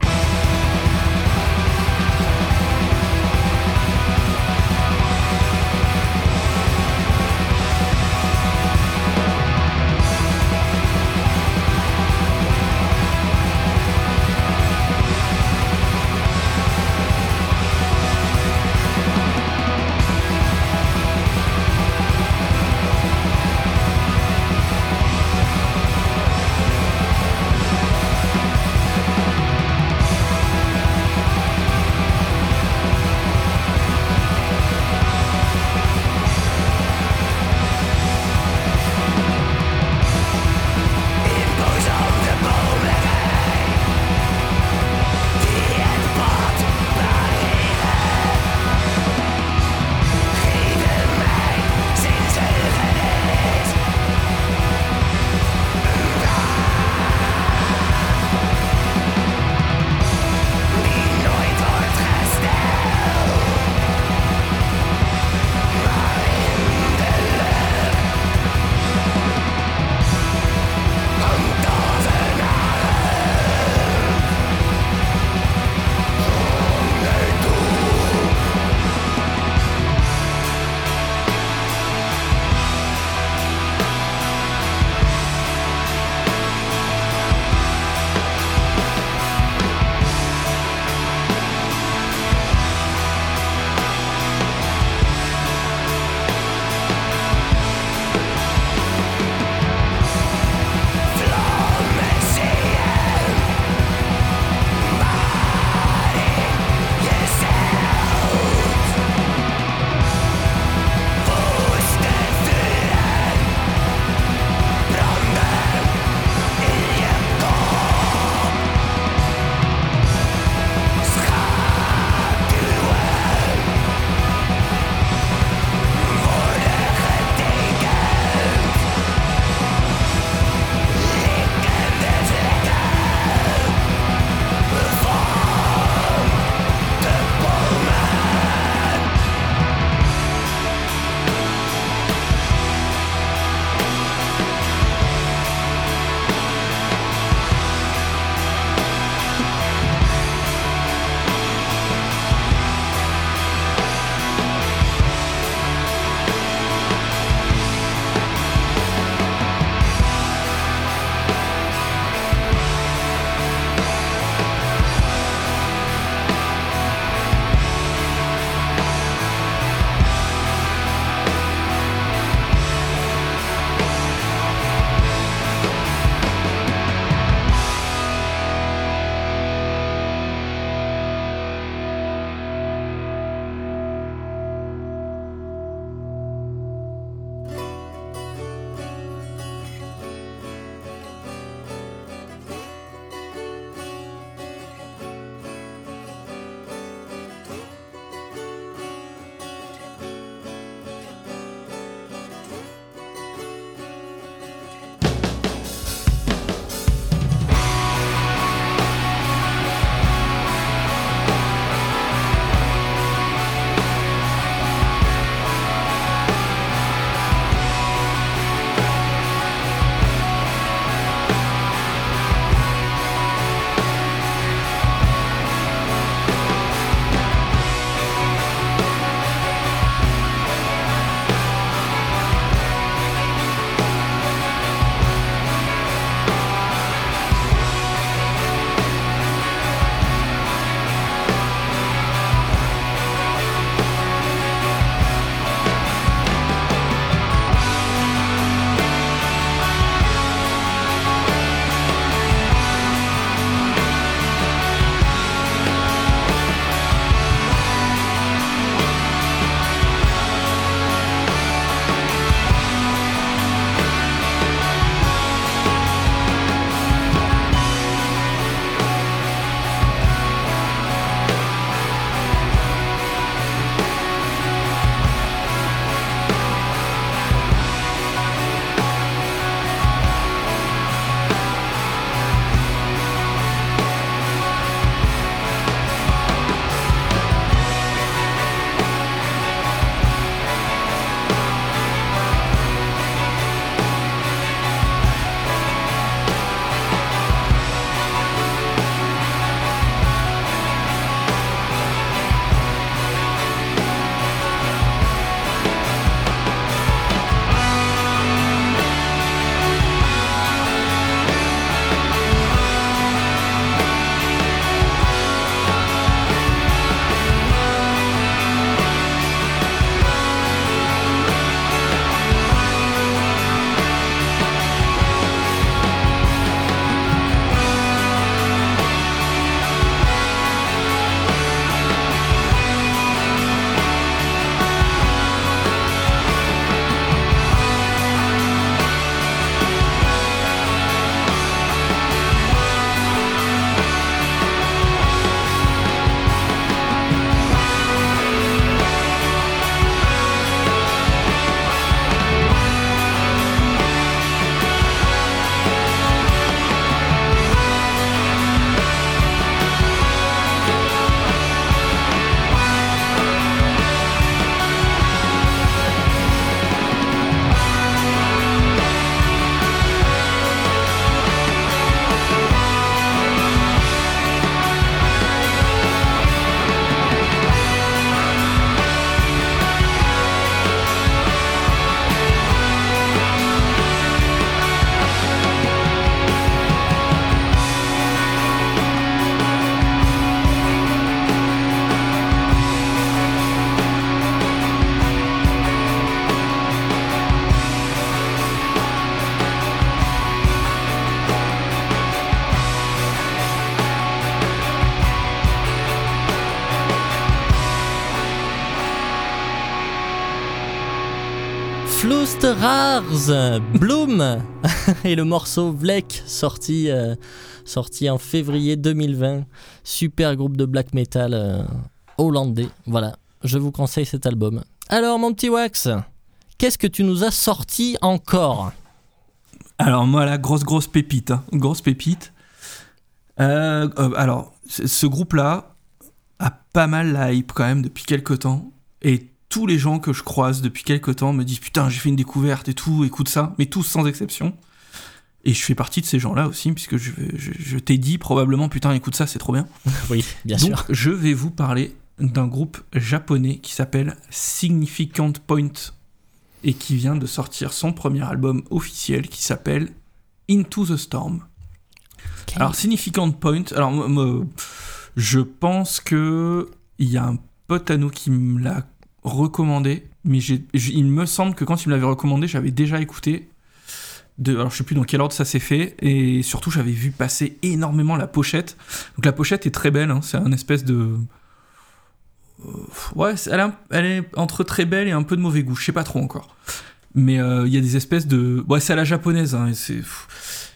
Flusterars, Bloom et le morceau Vlek sorti, euh, sorti en février 2020. Super groupe de black metal euh, hollandais. Voilà, je vous conseille cet album. Alors mon petit Wax, qu'est-ce que tu nous as sorti encore? Alors moi, la grosse, grosse pépite. hein. Grosse pépite. Euh, alors, ce groupe-là a pas mal la hype quand même depuis quelques temps. Et tous les gens que je croise depuis quelques temps me disent Putain, j'ai fait une découverte et tout, écoute ça. Mais tous sans exception. Et je fais partie de ces gens-là aussi, puisque je, je- je t'ai dit probablement Putain, écoute ça, c'est trop bien. Oui, bien Donc, sûr. je vais vous parler d'un groupe japonais qui s'appelle Significant Point et qui vient de sortir son premier album officiel qui s'appelle Into the Storm. Alors, Significant Point, alors, je pense que il y a un pote à nous qui me l'a recommandé, mais il me semble que quand il me l'avait recommandé, j'avais déjà écouté. De, alors je sais plus dans quel ordre ça s'est fait et surtout j'avais vu passer énormément la pochette. Donc la pochette est très belle hein, c'est un espèce de euh, ouais elle, est entre très belle et un peu de mauvais goût je sais pas trop encore. Mais euh, il y a des espèces de ouais c'est à la japonaise hein,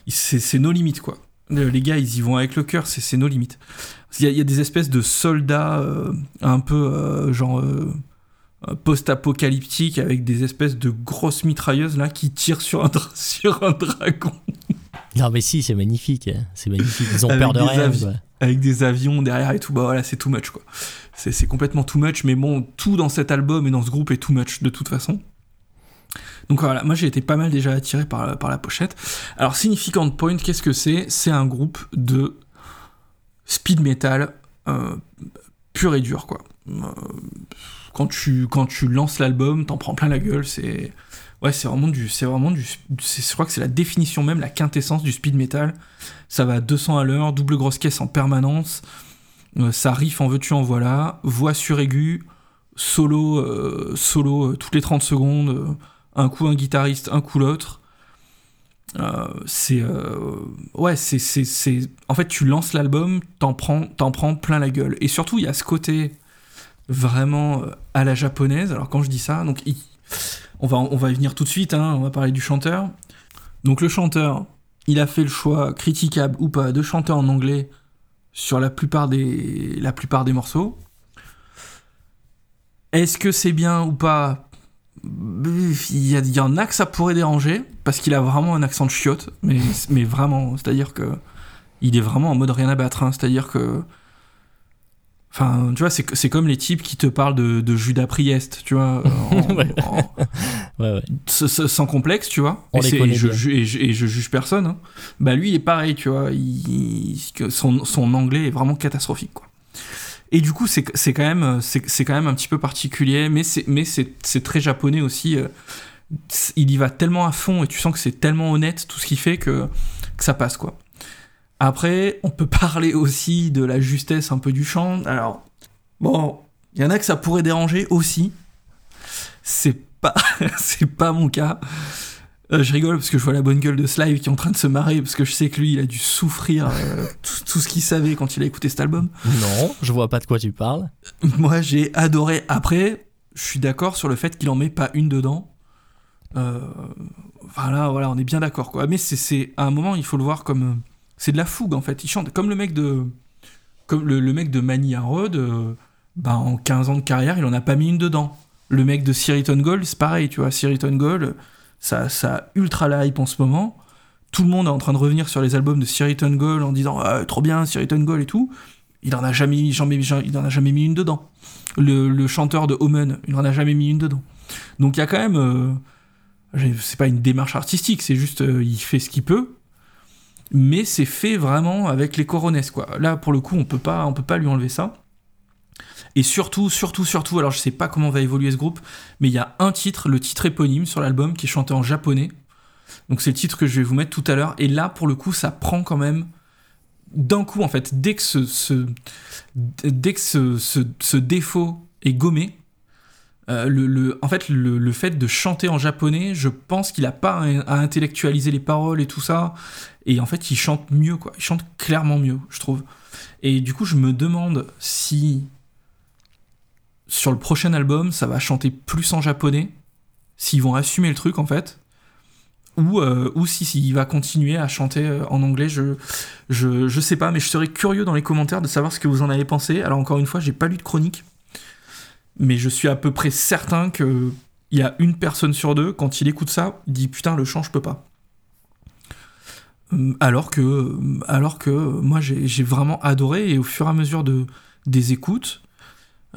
c'est nos limites quoi. Les gars ils y vont avec le cœur c'est nos limites. Il y, a, des espèces de soldats euh, un peu genre euh, post-apocalyptiques avec des espèces de grosses mitrailleuses là qui tirent sur un, sur un dragon Non mais si, c'est magnifique. hein. C'est magnifique. Ils ont Avec peur de rien. avec des avions derrière et tout, bah voilà, c'est too much quoi. C'est c'est complètement too much, mais bon, tout dans cet album et dans ce groupe est too much de toute façon. Donc voilà, moi j'ai été pas mal déjà attiré par, par la pochette. Alors Significant Point, qu'est-ce que c'est? C'est un groupe de speed metal euh, pur et dur quoi. Euh, quand tu, quand tu lances l'album, t'en prends plein la gueule, c'est... Ouais, c'est vraiment du... C'est vraiment du... Je crois que c'est la définition même, la quintessence du speed metal. Ça va à 200 à l'heure, double grosse caisse en permanence. Euh, ça riff en veux-tu en voilà. Voix suraiguë, solo, euh, solo toutes les 30 secondes. un coup un guitariste, un coup l'autre. Euh, c'est euh, ouais c'est c'est en fait tu lances l'album t'en prends t'en prends plein la gueule. Et surtout il y a ce côté vraiment euh, à la japonaise. Alors quand je dis ça donc on va on va y venir tout de suite hein, on va parler du chanteur. Donc le chanteur il a fait le choix critiquable ou pas de chanter en anglais sur la plupart des la plupart des morceaux. Est-ce que c'est bien ou pas? Il y, a- il y en a que ça pourrait déranger parce qu'il a vraiment un accent de chiotte, mais, mais vraiment, c'est-à-dire que il est vraiment en mode rien à battre, hein, c'est-à-dire que. Enfin, tu vois, c'est comme les types qui te parlent de, de Judas Priest, tu vois, en- Ouais. en- Ouais, ouais. s- s- sans complexe, tu vois. On et, les je, bien. ju- et, je, et je juge personne. hein. Bah lui, il est pareil, tu vois. Il, son, son anglais est vraiment catastrophique, quoi. Et du coup, c'est quand même, quand même un petit peu particulier, mais c'est très japonais aussi. euh, Il y va tellement à fond et tu sens que c'est tellement honnête tout ce qu'il fait que que ça passe, quoi. Après, on peut parler aussi de la justesse un peu du chant. Alors, bon, il y en a que ça pourrait déranger aussi. C'est pas, c'est pas mon cas. Euh, je rigole parce que je vois la bonne gueule de Slive qui est en train de se marrer parce que je sais que lui, il a dû souffrir euh, tout, tout ce qu'il savait quand il a écouté cet album. Non, je vois pas de quoi tu parles. Moi, j'ai adoré. Après, je suis d'accord sur le fait qu'il en met pas une dedans. Euh, voilà, voilà, on est bien d'accord, quoi. Mais c'est- à un moment, il faut le voir comme euh, c'est de la fougue en fait. Il chante comme le mec de comme le, le mec de Mani Road. euh, bah, en 15 ans de carrière, il en a pas mis une dedans. Le mec de Siriton Gold, c'est pareil, tu vois. Siriton Gold, ça, ça ultra la hype en ce moment. Tout le monde est en train de revenir sur les albums de Siriton Gold en disant Ah, trop bien Siriton Gold et tout. Il en a jamais, il en a jamais mis une dedans. Le, le chanteur de Omen, il en a jamais mis une dedans. Donc il y a quand même, euh, c'est pas une démarche artistique, c'est juste euh, il fait ce qu'il peut, mais c'est fait vraiment avec les coronesses quoi. Là pour le coup on peut pas, on peut pas lui enlever ça. Et surtout, surtout, surtout, alors je sais pas comment va évoluer ce groupe, mais il y a un titre, le titre éponyme sur l'album qui est chanté en japonais. Donc c'est le titre que je vais vous mettre tout à l'heure. Et là pour le coup ça prend quand même d'un coup en fait dès que ce, dès que ce, ce- défaut est gommé euh, le, le- en fait le, le fait de chanter en japonais je pense qu'il a pas à intellectualiser les paroles et tout ça et en fait il chante mieux quoi il chante clairement mieux je trouve et du coup je me demande si sur le prochain album ça va chanter plus en japonais s'ils vont assumer le truc en fait, ou, euh, ou si s'il va continuer à chanter euh, en anglais, je, je, sais pas, mais je serais curieux dans les commentaires de savoir ce que vous en avez pensé. Alors encore une fois, j'ai pas lu de chronique, mais je suis à peu près certain que il y a une personne sur deux, quand il écoute ça, dit putain le chant je peux pas. Hum, Alors que, alors que moi j'ai j'ai vraiment adoré et au fur et à mesure de, des écoutes,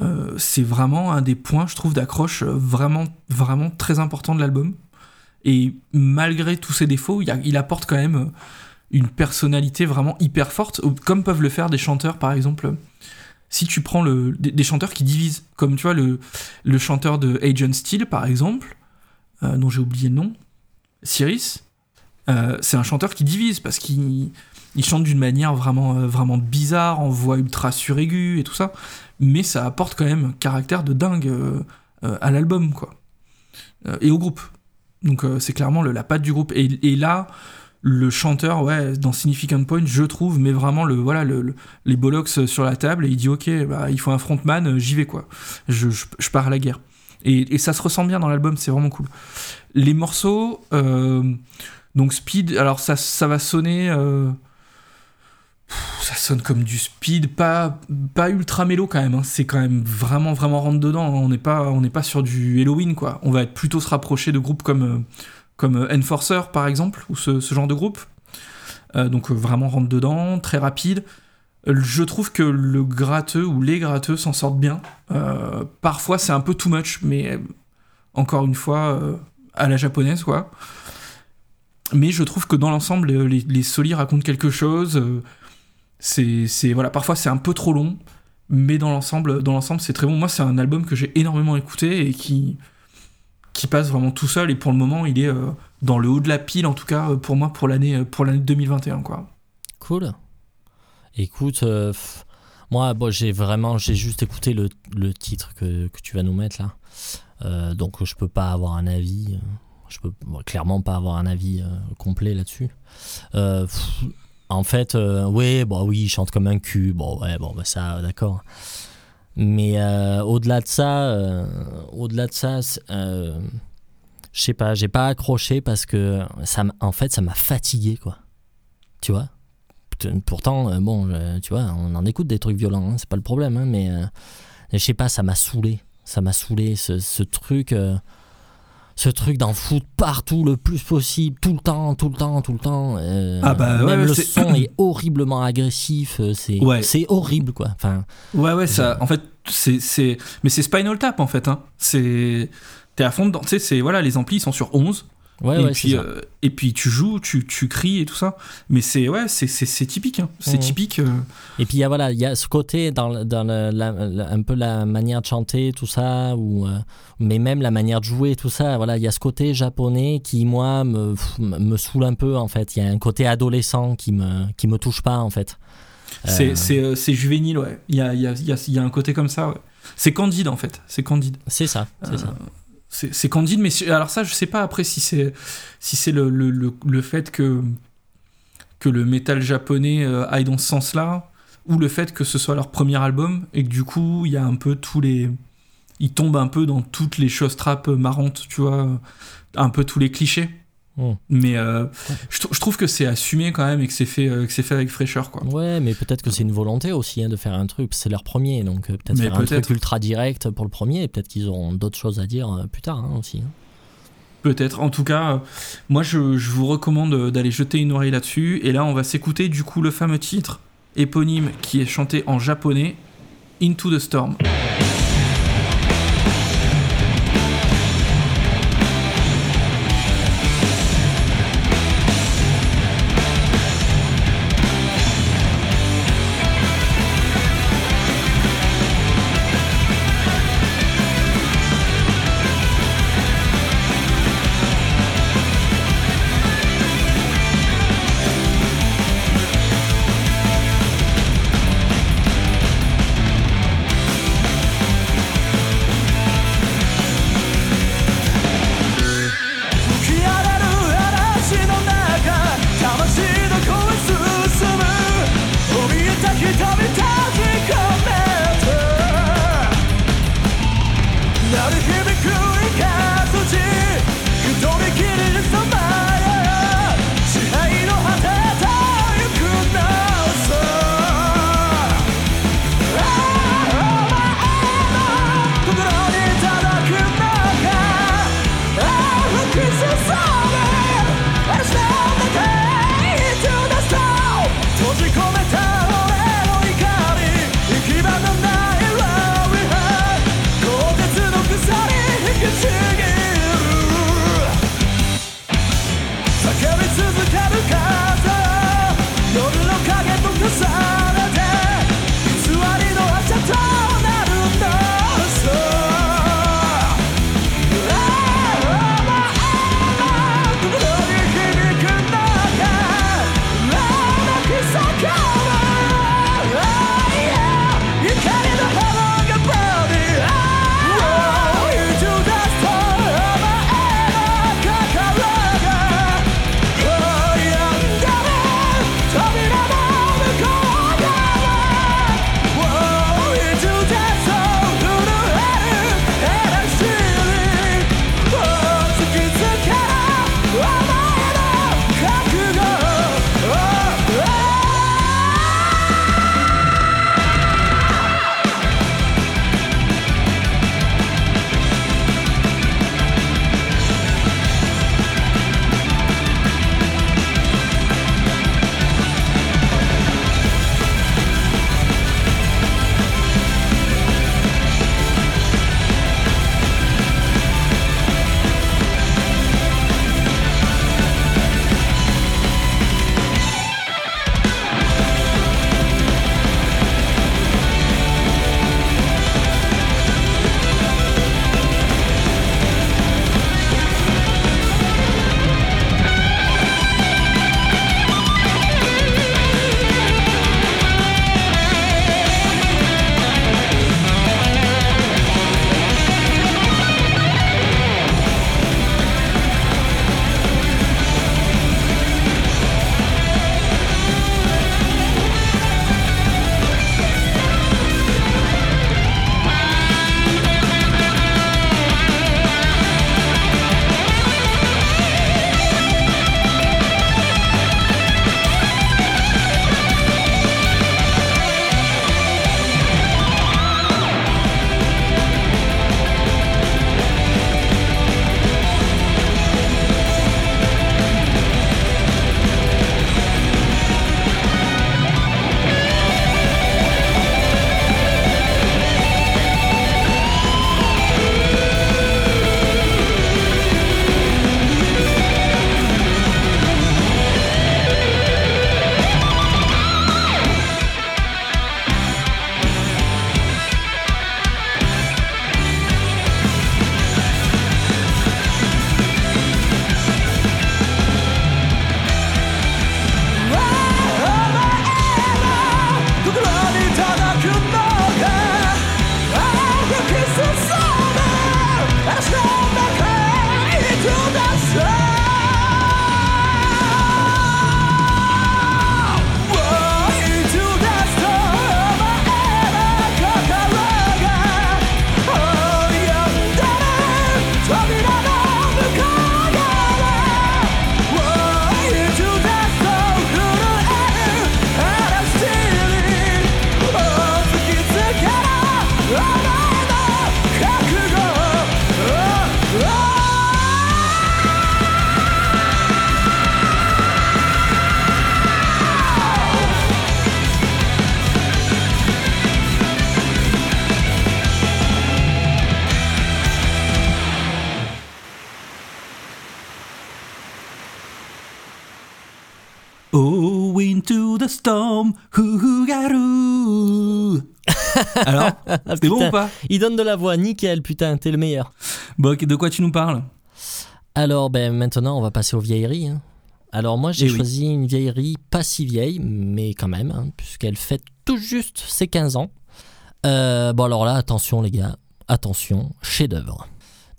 euh, c'est vraiment un des points, je trouve, d'accroche euh, vraiment, vraiment très important de l'album. Et malgré tous ses défauts, il, apporte quand même euh, une personnalité vraiment hyper forte, comme peuvent le faire des chanteurs, par exemple. Si tu prends le, des, chanteurs qui divisent, comme tu vois le, le chanteur de Agent Steel, par exemple, dont j'ai oublié le nom, Cyrus, c'est un chanteur qui divise parce qu'il il chante d'une manière vraiment, vraiment bizarre, en voix ultra suraiguë et tout ça, mais ça apporte quand même un caractère de dingue euh, euh, à l'album, quoi. Euh, et au groupe. Donc c'est clairement le- la patte du groupe. Et, là, le chanteur, ouais, dans Significant Point, je trouve, met vraiment le, voilà, le, le- les bollocks sur la table et il dit ok, bah, il faut un frontman, j'y vais quoi. Je, pars à la guerre. Et, ça se ressent bien dans l'album, c'est vraiment cool. Les morceaux, donc Speed, alors ça, ça va sonner. Ça sonne comme du speed, pas, pas ultra mélo quand même. hein. C'est quand même vraiment, vraiment rentre dedans. hein. On n'est pas, pas sur du Halloween, quoi. On va plutôt se rapprocher de groupes comme, euh, comme euh, Enforcer, par exemple, ou ce, genre de groupe. Euh, donc vraiment rentre dedans, très rapide. Je trouve que le gratteux ou les gratteux s'en sortent bien. Parfois c'est un peu too much, mais encore une fois, à la japonaise, quoi. Mais je trouve que dans l'ensemble, les, les solis racontent quelque chose. C'est, voilà, parfois c'est un peu trop long, mais dans l'ensemble, dans l'ensemble, c'est très bon. Moi, c'est un album que j'ai énormément écouté et qui, qui passe vraiment tout seul. Et pour le moment, il est euh, dans le haut de la pile, en tout cas euh, pour moi, pour l'année, euh, pour l'année 2021, quoi. Cool. Écoute, moi, bon, j'ai vraiment, j'ai juste écouté le, le titre que, que tu vas nous mettre là. Donc, je peux pas avoir un avis. Je peux clairement pas avoir un avis complet là-dessus. En fait, euh, oui, bon, oui, il chante comme un cul. Bon, ouais, bon, bah, ça, d'accord. Mais euh, au-delà de ça, euh, au-delà de ça, euh, je sais pas, j'ai pas accroché parce que ça, en fait, ça m'a fatigué, quoi. Tu vois? Pourtant, bon, tu vois, on en écoute des trucs violents, hein, c'est pas le problème, hein, mais je sais pas, ça m'a saoulé. Ça m'a saoulé, ce, ce truc. Ce truc d'en foutre partout le plus possible, tout le temps, tout le temps, tout le temps. euh, Ah bah ouais, même ouais, le son est horriblement agressif, euh, c'est Ouais. horrible quoi. Enfin, Ouais, ouais, ça. En fait, c'est, c'est, mais c'est Spinal Tap en fait. Hein. C'est, t'es à fond dedans. Tu sais, c'est voilà, les amplis ils sont sur 11 ouais, et ouais, puis euh, et puis tu joues, tu, tu cries et tout ça. Mais c'est ouais, c'est, c'est, typique. Hein. C'est Mhm. typique. euh, Et puis il y a voilà, il y a ce côté dans, dans le- la- la- un peu la manière de chanter tout ça ou euh, mais même la manière de jouer tout ça, voilà, il y a ce côté japonais qui moi me me saoule un peu en fait, il y a un côté adolescent qui me qui me touche pas en fait. C'est, Euh, c'est, euh, c'est juvénile, ouais. Il y a, y, a, y, a, y a un côté comme ça, ouais. C'est candide en fait. C'est candide. c'est ça, c'est Euh, ça. C'est, candide, mais alors ça, je sais pas après si c'est, si c'est le, le, le, le fait que, que le métal japonais euh, aille dans ce sens-là, ou le fait que ce soit leur premier album, et que du coup, il y a un peu tous les. Ils tombent un peu dans toutes les choses trap marrantes, tu vois, un peu tous les clichés. Mm. Mais euh, je, trou- je trouve que c'est assumé quand même et que c'est fait, euh, que c'est fait avec fraîcheur, quoi. Ouais, mais peut-être que c'est une volonté aussi hein, de faire un truc. C'est leur premier, donc euh, peut-être faire un peut-être. truc ultra direct pour le premier. et Peut-être qu'ils auront d'autres choses à dire plus tard hein, aussi. hein. Peut-être. En tout cas, moi, je, je vous recommande d'aller jeter une oreille là-dessus. Et là, on va s'écouter du coup le fameux titre éponyme qui est chanté en japonais, Into the Storm. Alors, c'était bon ou pas Il donne de la voix, nickel, putain, t'es le meilleur. Bon, de quoi tu nous parles? Alors, ben maintenant, on va passer aux vieilleries. hein. Alors, moi, j'ai Eh oui. choisi une vieillerie pas si vieille, mais quand même, hein, puisqu'elle fête tout juste ses 15 ans. Euh, bon, alors là, attention, les gars, attention, chef-d'œuvre.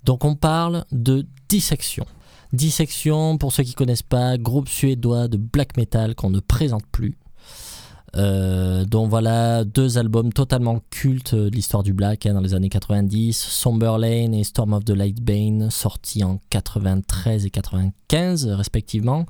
Donc, on parle de Dissection. Dissection, pour ceux qui connaissent pas, groupe suédois de black metal qu'on ne présente plus. Euh, dont voilà deux albums totalement cultes de l'histoire du black hein, dans les années 90, Somber Lane et Storm of the Lightbane, sortis en 93 et 95 respectivement.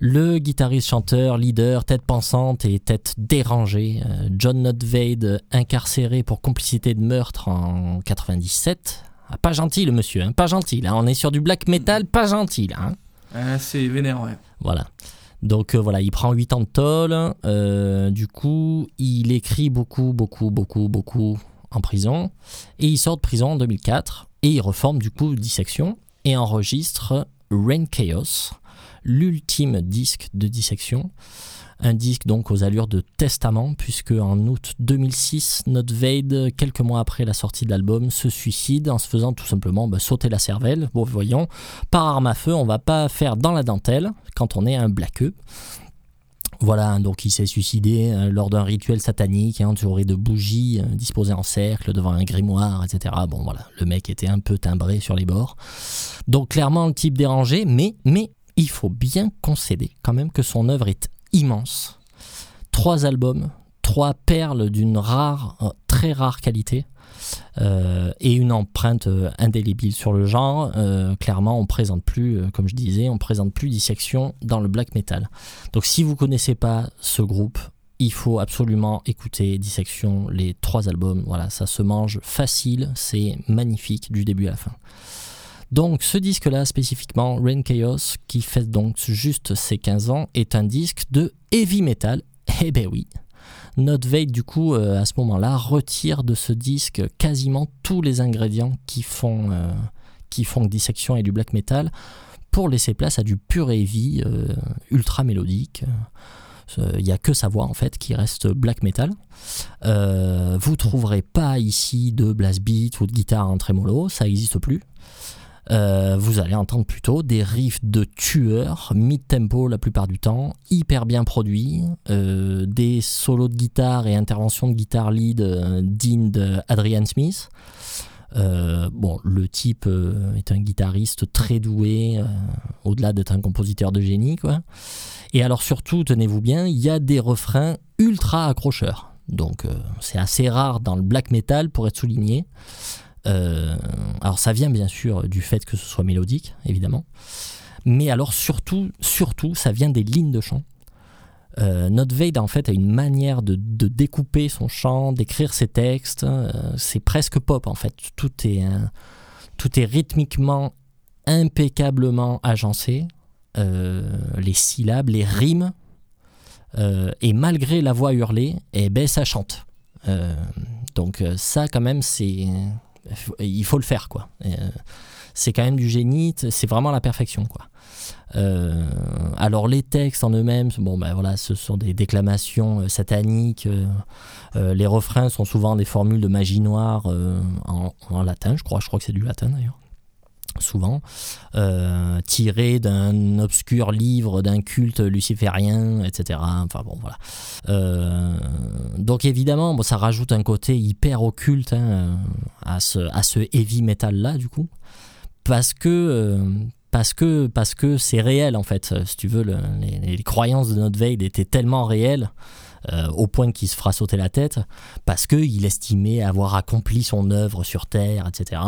Le guitariste, chanteur, leader, tête pensante et tête dérangée, euh, John Notvade, incarcéré pour complicité de meurtre en 97 Ah, Pas gentil le monsieur, hein, pas gentil. On est sur du black metal, pas gentil. Hein. Ah, c'est vénère, ouais. Voilà. Donc euh, voilà, il prend 8 ans de tôle. euh, du coup, il écrit beaucoup, beaucoup, beaucoup, beaucoup en prison. Et il sort de prison en 2004. Et il reforme du coup Dissection et enregistre Rain Chaos, l'ultime disque de Dissection. Un disque donc aux allures de testament, puisque en août 2006, Notvade, quelques mois après la sortie de l'album, se suicide en se faisant tout simplement bah, sauter la cervelle. Bon, voyons, par arme à feu, on va pas faire dans la dentelle quand on est un blaqueux. Voilà, donc il s'est suicidé euh, lors d'un rituel satanique, hein, entouré de bougies euh, disposées en cercle devant un grimoire, etc. Bon voilà, le mec était un peu timbré sur les bords. Donc clairement le type dérangé, mais, mais il faut bien concéder quand même que son œuvre est immense. Trois albums, trois perles d'une rare, euh, très rare qualité. euh, et une empreinte euh, indélébile sur le genre. Clairement, on présente plus, comme je disais, on présente plus dissection dans le black metal. Donc, si vous connaissez pas ce groupe, il faut absolument écouter Dissection, les trois albums. Voilà, ça se mange facile, c'est magnifique du début à la fin. Donc, ce disque-là, spécifiquement, Rain Chaos, qui fait donc juste ses 15 ans, est un disque de heavy metal. Eh ben oui, Notvade, du coup, euh, à ce moment-là, retire de ce disque quasiment tous les ingrédients qui font, euh, Dissection et du black metal pour laisser place à du pur heavy, euh, ultra mélodique. Il n'y a que sa voix en fait qui reste black metal. Vous trouverez pas ici de blast beat ou de guitare en trémolo, ça n'existe plus. Euh, vous allez entendre plutôt des riffs de tueurs, mid-tempo la plupart du temps, hyper bien produits, euh, des solos de guitare et interventions de guitare lead euh, dignes d'Adrian Smith. Euh, bon, le type est un guitariste très doué, au-delà d'être un compositeur de génie, quoi. Et alors surtout, tenez-vous bien, il y a des refrains ultra accrocheurs. Donc c'est assez rare dans le black metal pour être souligné. Euh, alors ça vient bien sûr du fait que ce soit mélodique, évidemment. Mais alors surtout, surtout, ça vient des lignes de chant. Euh, Notvade en fait a une manière de, découper son chant, d'écrire ses textes. euh, c'est presque pop en fait. Tout est, tout est rythmiquement impeccablement agencé. Euh, les syllabes, les rimes. Et malgré la voix hurlée, eh ben ça chante. Donc ça quand même c'est il faut le faire quoi. Euh, c'est quand même du génie, c'est vraiment la perfection quoi. Euh, alors les textes en eux-mêmes, bon ben voilà, ce sont des déclamations euh, sataniques. les refrains sont souvent des formules de magie noire en, en latin, je crois. Je crois que c'est du latin d'ailleurs. Souvent euh, tirés d'un obscur livre d'un culte luciférien, etc. Enfin bon voilà. Euh, donc évidemment, bon, ça rajoute un côté hyper occulte hein, à, ce, à ce heavy metal là du coup, parce que euh, parce que parce que c'est réel en fait. Si tu veux, le- les, croyances de notre étaient tellement réelles. au point qu'il se fera sauter la tête parce qu'il estimait avoir accompli son œuvre sur Terre, etc.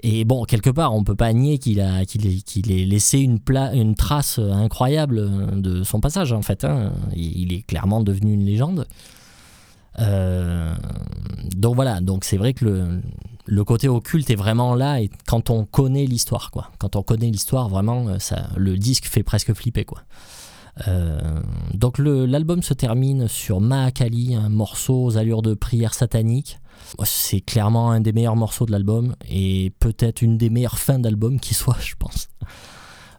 Et bon, quelque part, on peut pas nier qu'il ait, laissé une, trace incroyable de son passage, en fait. hein. Il est clairement devenu une légende. Euh, donc voilà, donc c'est vrai que le, côté occulte est vraiment là et quand on connaît l'histoire. Quand on connaît l'histoire, vraiment, euh, ça, le disque fait presque flipper, quoi. Euh, donc l'album se termine sur Mahakali, un morceau aux allures de prière satanique. C'est clairement un des meilleurs morceaux de l'album et peut-être une des meilleures fins d'album qui soit, je pense.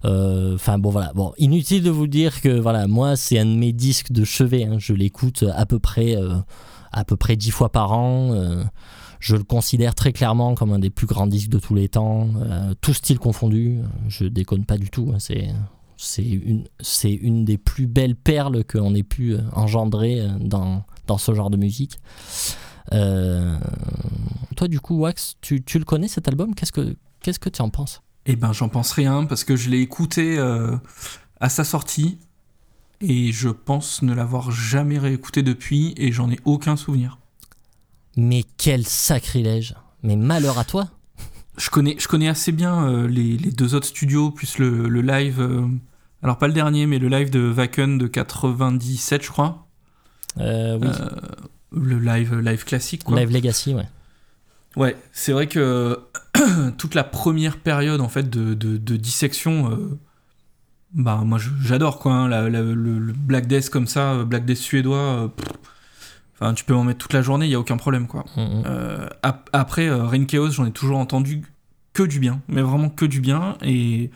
Euh, Enfin bon voilà, bon inutile de vous dire que voilà moi c'est un de mes disques de chevet. hein. Je l'écoute à peu près euh, à peu près dix fois par an. euh, je le considère très clairement comme un des plus grands disques de tous les temps, euh, tout style confondu. Je déconne pas du tout. hein. C'est c'est une, c'est une des plus belles perles qu'on ait pu engendrer dans, dans ce genre de musique. Euh, toi, du coup, Wax, tu, tu le connais cet album? Qu'est-ce que qu'est-ce que tu en penses? Eh ben, j'en pense rien parce que je l'ai écouté euh, à sa sortie et je pense ne l'avoir jamais réécouté depuis et j'en ai aucun souvenir. Mais quel sacrilège Mais malheur à toi Je connais, je connais assez bien euh, les, les deux autres studios, plus le, le live. euh, alors, pas le dernier, mais le live de Wacken de 97, je crois. Euh, Oui, le live, live classique, quoi. Live Legacy, ouais. Ouais, c'est vrai que toute la première période en fait de, de, de dissection, euh, bah moi j'adore quoi. hein, la- la- le, le Black Death comme ça, euh, Black Death suédois. euh, Enfin, tu peux en mettre toute la journée, il y a aucun problème quoi. Mm, mm. Euh, ap- après, Rain Chaos, j'en ai toujours entendu que du bien, mais vraiment que du bien. Et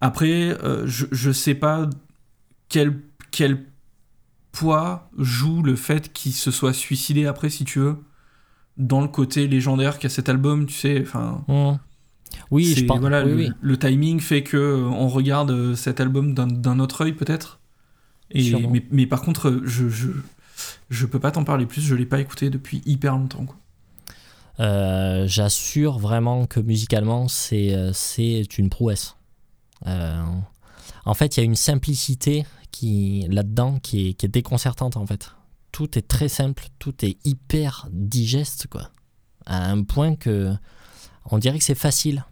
après, je, je sais pas quel, quel poids joue le fait qu'il se soit suicidé après, si tu veux, dans le côté légendaire qu'a cet album, tu sais. Enfin, Mm. Oui, je pense. Voilà, oui, le, oui. le timing fait que euh, on regarde euh, cet album d'un- autre œil, peut-être. Et mais, mais par contre, euh, je, je, je peux pas t'en parler plus, je l'ai pas écouté depuis hyper longtemps. Quoi. Euh, J'assure vraiment que musicalement, c'est c'est une prouesse. Euh, en fait, il y a une simplicité qui là-dedans qui est, qui est déconcertante en fait. Tout est très simple, tout est hyper digeste quoi. À un point que on dirait que c'est facile,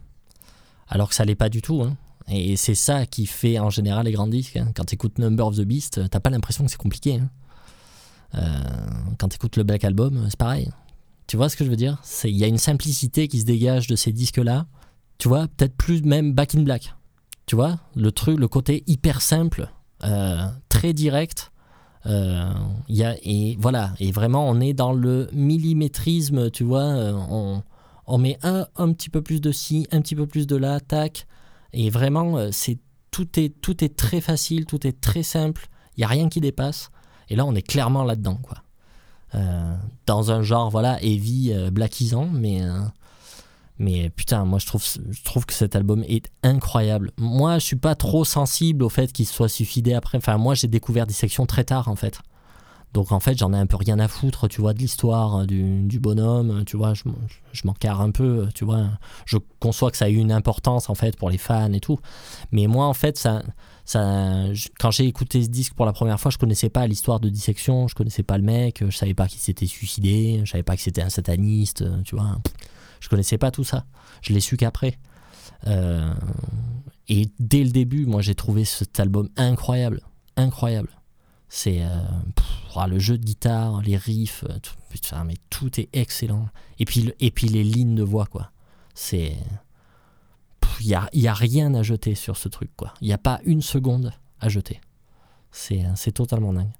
alors que ça l'est pas du tout. hein. Et c'est ça qui fait en général les grands disques. hein. Quand tu écoutes Number of the Beast, t'as pas l'impression que c'est compliqué. hein. Euh, quand tu écoutes le Black Album, c'est pareil. Tu vois ce que je veux dire? Il y a une simplicité qui se dégage de ces disques-là. Tu vois, peut-être plus même Back in Black. Tu vois, le truc, le côté hyper simple, très direct. Euh, y a, et voilà, et vraiment, on est dans le millimétrisme, tu vois. euh, on, on met un, un petit peu plus de ci, un petit peu plus de là, tac. Et vraiment, euh, c'est tout est tout est très facile, tout est très simple. Il y a rien qui dépasse. Et là, on est clairement là-dedans, quoi. Euh, dans un genre voilà heavy euh, blackisant mais euh, mais putain moi je trouve que cet album est incroyable. Moi je suis pas trop sensible au fait qu'il soit suicidé après. Enfin moi j'ai découvert des sections très tard en fait. Donc en fait j'en ai un peu rien à foutre tu vois de l'histoire euh, du, du bonhomme tu vois je, m'en- carre un peu tu vois. Je conçois que ça a eu une importance en fait pour les fans et tout. Mais moi en fait ça ça, quand j'ai écouté ce disque pour la première fois, je connaissais pas l'histoire de dissection, je connaissais pas le mec, je savais pas qu'il s'était suicidé, je savais pas que c'était un sataniste, euh, tu vois. Je connaissais pas tout ça. Je l'ai su qu'après. Euh, et dès le début, moi, j'ai trouvé cet album incroyable, incroyable. C'est euh, le jeu de guitare, les riffs, euh, tout, putain, mais tout est excellent. Et puis, et puis les lignes de voix, quoi. C'est il n'y a, y a rien à jeter sur ce truc, quoi. Il n'y a pas une seconde à jeter. C'est totalement dingue.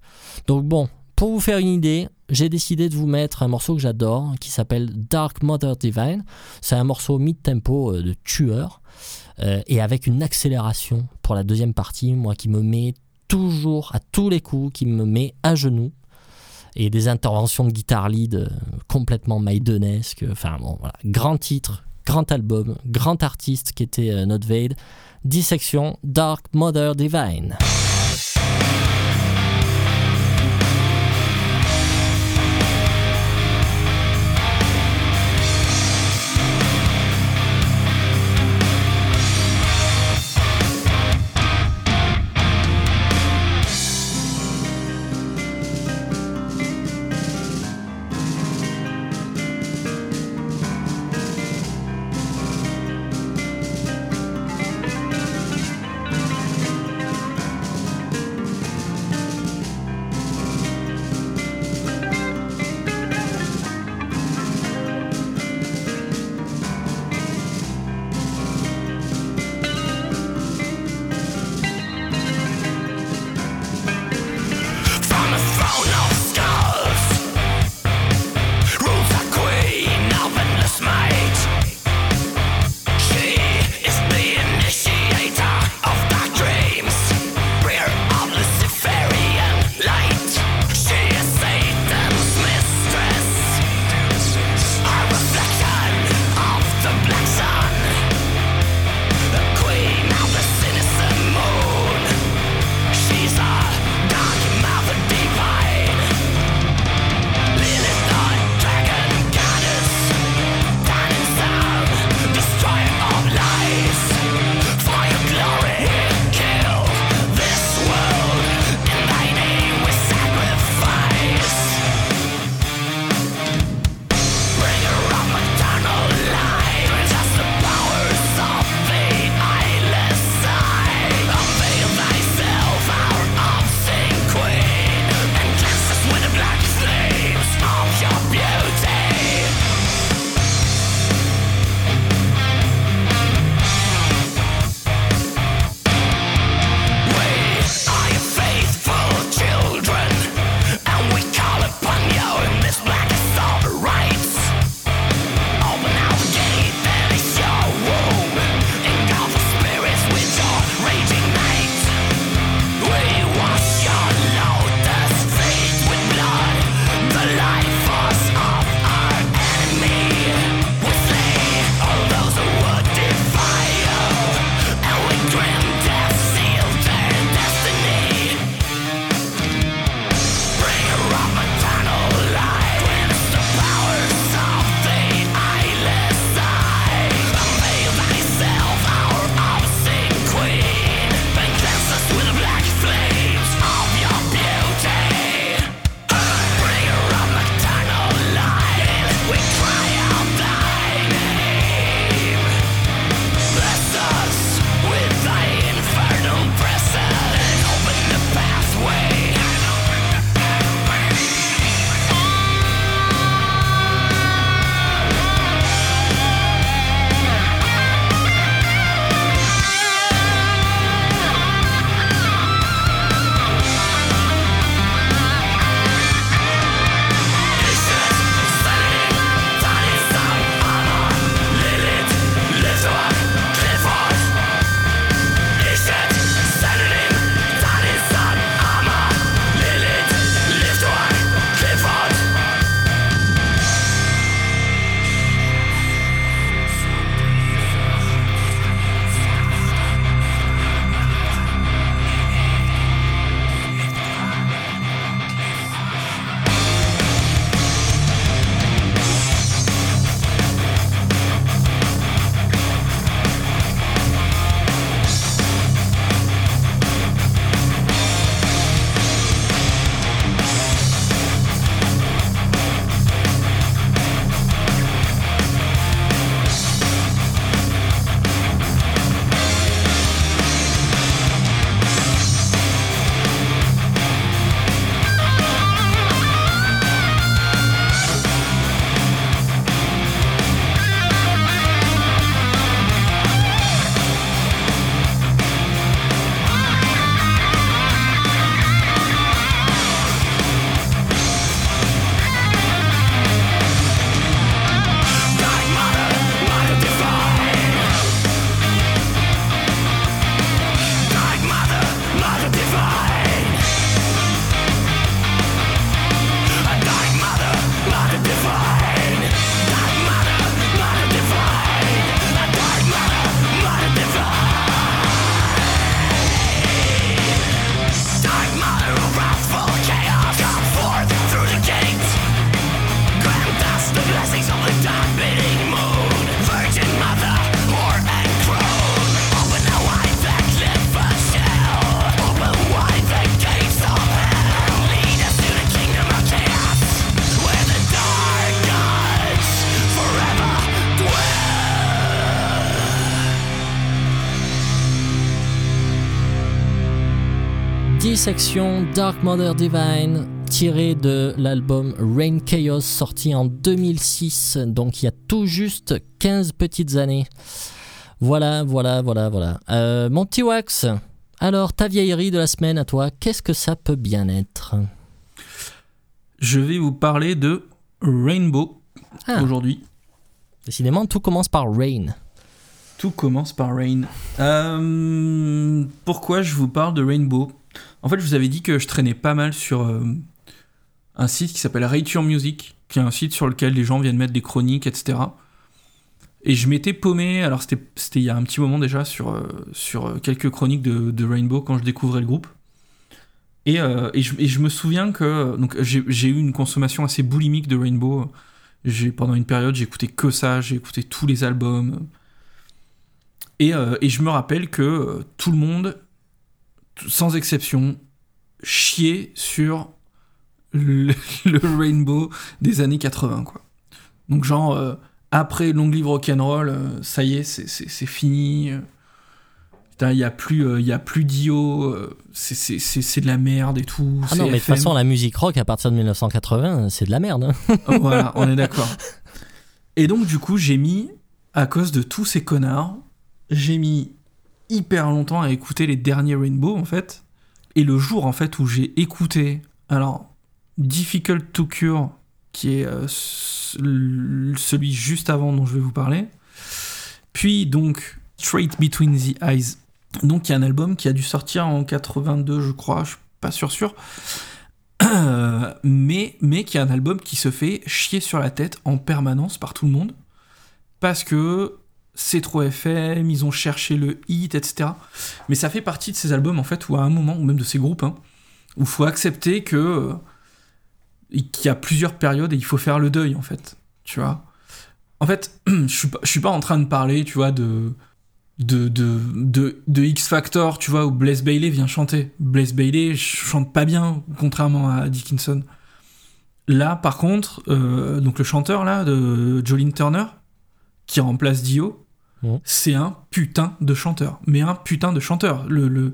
Donc bon, pour vous faire une idée, j'ai décidé de vous mettre un morceau que j'adore, qui s'appelle Dark Mother Divine. C'est un morceau mid-tempo euh, de tueur, euh, et avec une accélération pour la deuxième partie, moi qui me met toujours, à tous les coups, qui me met à genoux. Et des interventions de guitare lead euh, complètement maidenesques. Enfin bon, voilà. Grand titre, grand album, grand artiste qui était euh, Not Vade. Dissection Dark Mother Divine. Dissection Dark Mother Divine, tiré de l'album Rain Chaos, sorti en 2006, donc il y a tout juste 15 petites années. Voilà, voilà, voilà, voilà. Euh, mon petit Wax, alors ta vieillerie de la semaine à toi, qu'est-ce que ça peut bien être? Je vais vous parler de Rainbow Ah. aujourd'hui. Décidément, tout commence par Rain. Tout commence par Rain. Euh, pourquoi je vous parle de Rainbow? En fait, je vous avais dit que je traînais pas mal sur euh, un site qui s'appelle Rate Your Music, qui est un site sur lequel les gens viennent mettre des chroniques, etc. Et je m'étais paumé, alors c'était il y a un petit moment déjà, sur, euh, sur euh, quelques chroniques de, Rainbow quand je découvrais le groupe. Et, et, je, me souviens que j'ai eu une consommation assez boulimique de Rainbow. Pendant une période écouté que ça, j'ai écouté tous les albums. Et, et je me rappelle que tout le monde, sans exception, chiait sur le, le Rainbow des années 80, quoi. Donc genre, euh, après Long Live Rock'n'Roll, euh, ça y est, c'est- fini. euh, Putain, il n'y a plus, euh, y a plus d'IO, euh, c'est- c'est c'est- c'est de la merde et tout. Ah non, mais de toute façon, la musique rock à partir de 1980, c'est de la merde. hein. voilà, on est d'accord. Et donc, du coup, j'ai mis, à cause de tous ces connards, j'ai mis hyper longtemps à écouter les derniers Rainbow, en fait. Et le jour, en fait, où j'ai écouté, alors, Difficult to Cure, qui est euh, ce- celui juste avant dont je vais vous parler. Puis, donc, Straight Between the Eyes. Donc, il y a un album qui a dû sortir en 82, je crois, je suis pas sûr sûr. Mais, mais qui est un album qui se fait chier sur la tête en permanence par tout le monde. Parce que c'est trop FM, ils ont cherché le hit, etc. Mais ça fait partie de ces albums, en fait, où à un moment, ou même de ces groupes, hein, où il faut accepter que euh, qu'il y a plusieurs périodes et il faut faire le deuil, en fait. Tu vois En fait, je suis pas, suis pas en train de parler, tu vois, de de, de, de, X Factor, tu vois, où Blaise Bailey vient chanter. Blaise Bailey chante pas bien, contrairement à Dickinson. Là, par contre, euh, donc le chanteur là de Jolene Turner, qui remplace Dio, C'est un putain de chanteur. Mais un putain de chanteur. Le, le,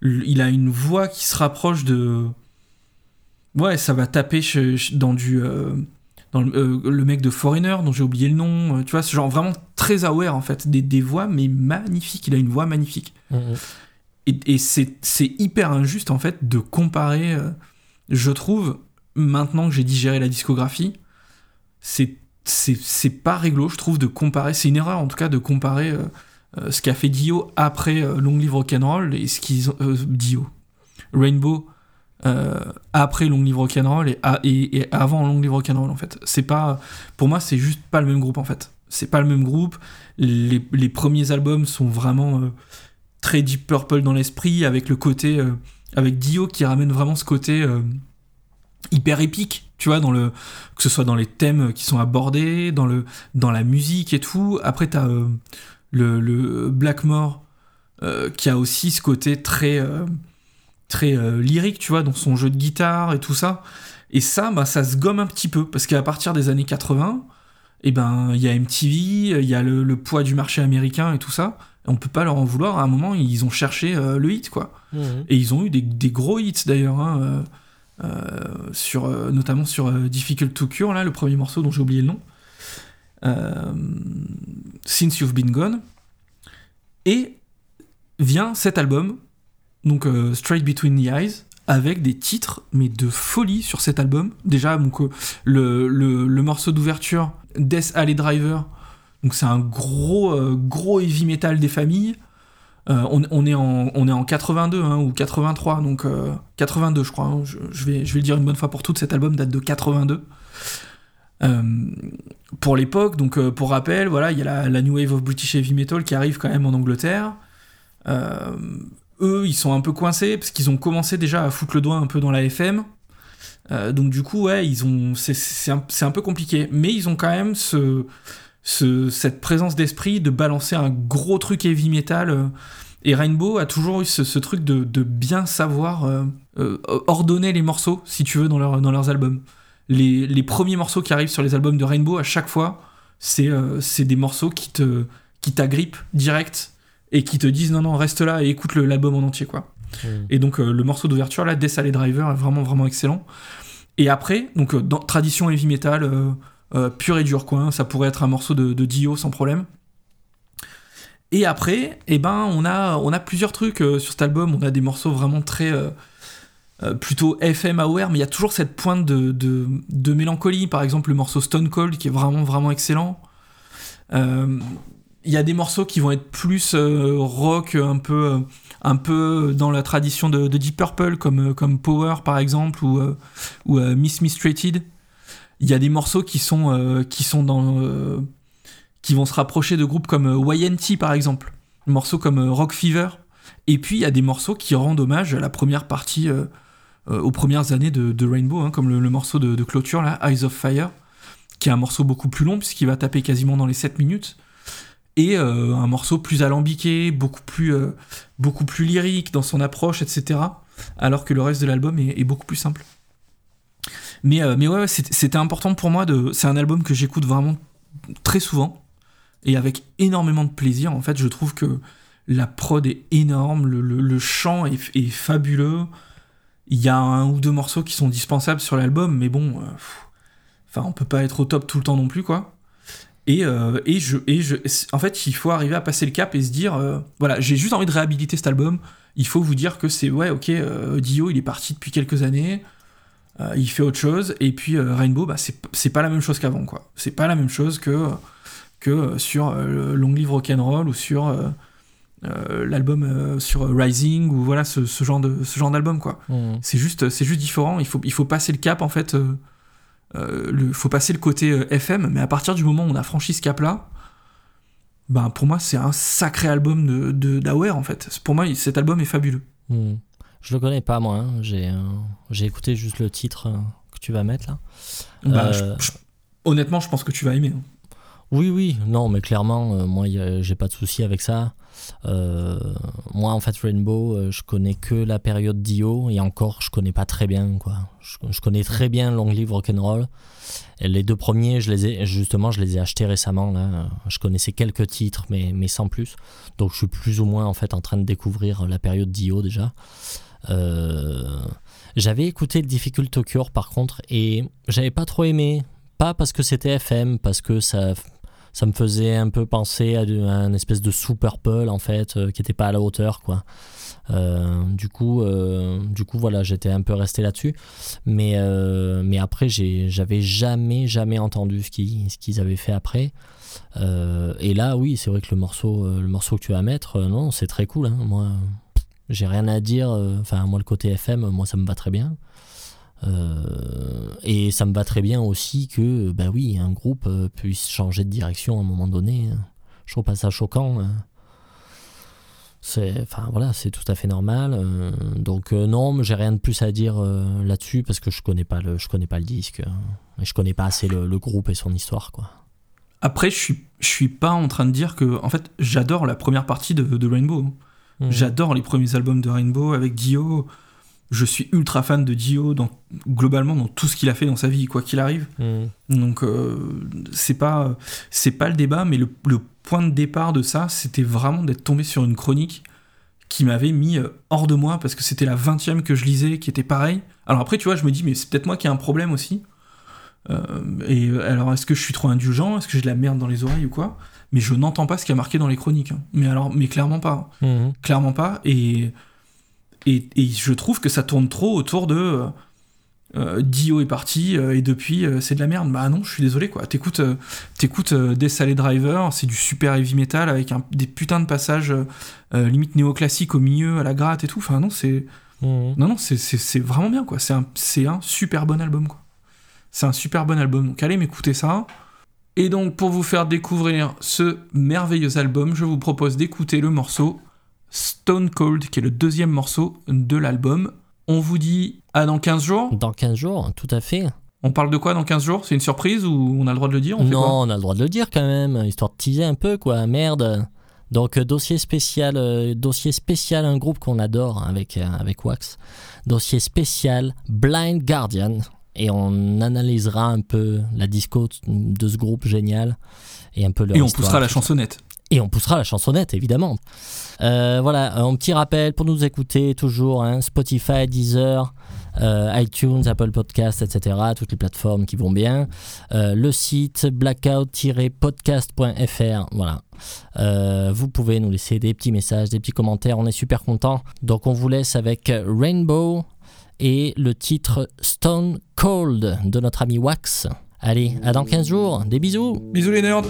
le- il a une voix qui se rapproche de. Ouais, ça va taper dans du. euh, dans le, euh, le mec de Foreigner, dont j'ai oublié le nom. euh, tu vois, c'est genre vraiment très aware en fait. Des, des voix, mais magnifiques. Il a une voix magnifique. Mhm. Et, et c'est c'est hyper injuste en fait de comparer, je trouve, maintenant que j'ai digéré la discographie, c'est c'est pas réglo, je trouve, de comparer, c'est une erreur en tout cas de comparer euh, euh, ce qu'a fait Dio après euh, Long Live Rock'n'Roll et ce qu'ils ont. Dio. Rainbow après Long Live Rock'n'Roll et, et, et avant Long Live Rock'n'Roll en fait. C'est pas. Pour moi, c'est juste pas le même groupe en fait. C'est pas le même groupe. Les, les premiers albums sont vraiment. très Deep Purple dans l'esprit, avec le côté. avec Dio qui ramène vraiment ce côté hyper épique, tu vois, dans le, que ce soit dans les thèmes qui sont abordés, dans, le, dans la musique et tout. Après, t'as euh, le, le Blackmore euh, qui a aussi ce côté très, euh, très lyrique, tu vois, dans son jeu de guitare et tout ça. Et ça, bah, ça se gomme un petit peu, parce qu'à partir des années 80, eh ben, il y a MTV, il y a le, le poids du marché américain et tout ça. Et on peut pas leur en vouloir. À un moment, ils ont cherché le hit, quoi. Mhm. Et ils ont eu des, des gros hits d'ailleurs, hein, sur, euh, notamment sur euh, Difficult to Cure, là, le premier morceau dont j'ai oublié le nom. Euh, Since You've Been Gone. Et vient cet album, donc euh, Straight Between the Eyes, avec des titres, mais de folie sur cet album. Déjà, donc, euh, le, le, morceau d'ouverture, Death Alley Driver, donc c'est un gros, euh, gros heavy metal des familles. Euh, on, est en, on est en 82 hein, ou 83, donc euh, 82 je crois. hein, je, vais, je vais le dire une bonne fois pour toutes, cet album date de 82. Euh, pour l'époque, donc euh, pour rappel, voilà, il y a la, New Wave of British Heavy Metal qui arrive quand même en Angleterre. Euh, eux, ils sont un peu coincés parce qu'ils ont commencé déjà à foutre le doigt un peu dans la FM. Euh, donc du coup, ouais, c'est, un, un peu compliqué, mais ils ont quand même ce, ce- cette présence d'esprit de balancer un gros truc heavy metal. euh, et Rainbow a toujours eu ce, ce truc de, de bien savoir euh, euh, ordonner les morceaux, si tu veux, dans, leur- dans leurs albums. Les, les premiers morceaux qui arrivent sur les albums de Rainbow, à chaque fois, c'est euh, des morceaux qui te qui t'agrippent direct et qui te disent non, non, reste là et écoute l'album en entier, quoi. Mm. Et donc euh, le morceau d'ouverture là, Death Alley Driver est vraiment vraiment excellent. Et après, donc dans tradition heavy metal euh, pur et dur quoi, hein, ça pourrait être un morceau de, Dio sans problème. Et après, eh ben on a on a plusieurs trucs euh, sur cet album. On a des morceaux vraiment très euh, euh, plutôt FM aware, mais il y a toujours cette pointe de, de, mélancolie. Par exemple, le morceau Stone Cold qui est vraiment vraiment excellent. Il y a des morceaux qui vont être plus rock, un peu, un peu dans la tradition de, de Deep Purple, comme, comme Power par exemple, ou, ou Miss Mistreated. Il y a des morceaux qui sont, euh, qui sont dans, euh, qui vont se rapprocher de groupes comme euh, YNT par exemple, morceaux comme Rock Fever. Et puis il y a des morceaux qui rendent hommage à la première partie, aux premières années de, Rainbow, hein, comme le, morceau de, clôture Eyes of Fire, qui est un morceau beaucoup plus long puisqu'il va taper quasiment dans les 7 minutes et un morceau plus alambiqué, beaucoup plus, lyrique dans son approche, etc. Alors que le reste de l'album est beaucoup plus simple. Mais, euh, mais ouais, ouais, c'était important pour moi de. C'est un album que j'écoute vraiment très souvent et avec énormément de plaisir. En fait, je trouve que la prod est énorme, le, le- chant est, fabuleux. Il y a un ou deux morceaux qui sont dispensables sur l'album, mais bon, euh, enfin, on peut pas être au top tout le temps non plus, quoi. Et, euh, et, je, et je, en fait, il faut arriver à passer le cap et se dire, euh, voilà, j'ai juste envie de réhabiliter cet album. Il faut vous dire que c'est, ouais, ok, euh, Dio, il est parti depuis quelques années. Euh, il fait autre chose. Et puis euh, Rainbow, bah, c'est pas la même chose qu'avant, quoi. C'est pas la même chose que, que sur euh, le Long Live Rock'n'Roll ou sur l'album sur Rising ou voilà ce, ce genre de ce genre d'album, quoi. Mm. C'est juste, c'est juste différent. Il faut, il faut passer le cap en fait. Le, faut passer le côté FM, mais à partir du moment où on a franchi ce cap-là, ben pour moi c'est un sacré album de, d'Aware en fait. Pour moi, cet album est fabuleux. Mm. Je le connais pas moi, hein. j'ai euh, j'ai écouté juste le titre euh, que tu vas mettre là. Bah, Euh, je- je- honnêtement, je pense que tu vas aimer. hein. Oui, oui, non, mais clairement, euh, moi, y a- j'ai pas de souci avec ça. Euh, moi, en fait, Rainbow, euh, je connais que la période Dio, et encore, je connais pas très bien, quoi. Je, je connais très bien Long Live Rock'n'Roll. Et les deux premiers, je les ai, justement, je les ai achetés récemment, là. Je connaissais quelques titres, mais, mais sans plus. Donc, je suis plus ou moins, en fait, en train de découvrir la période Dio, déjà. Euh, j'avais écouté le Difficult Cure, par contre, et j'avais pas trop aimé. Pas parce que c'était FM, parce que ça ça me faisait un peu penser à, de- à un espèce de sous purple en fait euh, qui était pas à la hauteur quoi Euh, du coup du coup voilà j'étais un peu resté là-dessus mais mais après j'avais jamais jamais entendu ce qu'ils ce avaient fait après et là oui c'est vrai que le morceau le morceau que tu vas mettre non c'est très cool hein. moi j'ai rien à dire euh, enfin moi le côté FM moi ça me va très bien euh, et ça me va très bien aussi que, bah oui, un groupe euh, puisse changer de direction à un moment donné. Je trouve pas ça choquant. euh. C'est, enfin voilà, c'est tout à fait normal. donc non, j'ai rien de plus à dire là-dessus parce que je connais pas le, je connais pas le disque et je connais pas assez le, groupe et son histoire quoi. Après, je suis, je suis pas en train de dire que, en fait, j'adore la première partie de, de Rainbow. Mhm. J'adore les premiers albums de Rainbow avec Dio. Je suis ultra fan de Dio dans, globalement dans tout ce qu'il a fait dans sa vie, quoi qu'il arrive. Mhm. Donc euh, c'est pas c'est pas le débat, mais le, le point de départ de ça, c'était vraiment d'être tombé sur une chronique qui m'avait mis euh, hors de moi parce que c'était la 20 que je lisais, qui était pareil. Alors après, tu vois, je me dis, mais c'est peut-être moi qui ai un problème aussi. Euh, et alors, est-ce que je suis trop indulgent? Est-ce que j'ai de la merde dans les oreilles ou quoi? Mais je n'entends pas ce qui a marqué dans les chroniques. hein. Mais alors, mais clairement pas Mhm. clairement pas. Et, et, et je trouve que ça tourne trop autour de euh, euh, Dio est parti euh, et depuis euh, c'est de la merde. Bah non, je suis désolé quoi. T'écoutes, t'écoutes Driver, c'est du super heavy metal avec un- des putains de passages limite néoclassique au milieu, à la gratte et tout. Enfin non, c'est Mhm. non non, c'est, vraiment bien quoi. C'est un, un super bon album quoi. C'est un super bon album. Donc allez m'écouter ça. Et donc pour vous faire découvrir ce merveilleux album, je vous propose d'écouter le morceau Stone Cold, qui est le deuxième morceau de l'album. On vous dit à dans 15 jours? Dans 15 jours, tout à fait. On parle de quoi dans 15 jours? C'est une surprise ou on a le droit de le dire? On non, on a le droit de le dire quand même, histoire de teaser un peu, quoi. Merde. Donc, euh, dossier spécial, euh, dossier spécial, un groupe qu'on adore avec, euh, avec Wax. Dossier spécial Blind Guardian. Et on analysera un peu la disco de ce groupe génial et un peu leur Et on histoire. poussera la chansonnette. Et on poussera la chansonnette, évidemment. Euh, voilà, un petit rappel pour nous écouter toujours hein, Spotify, Deezer, euh, iTunes, Apple Podcasts, etc. Toutes les plateformes qui vont bien. Euh, le site blackout-podcast.fr. Voilà. Vous pouvez nous laisser des petits messages, des petits commentaires. On est super contents. Donc on vous laisse avec Rainbow et le titre Stone Cold de notre ami Wax. Allez, à dans 15 jours. Des bisous. Bisous les nerds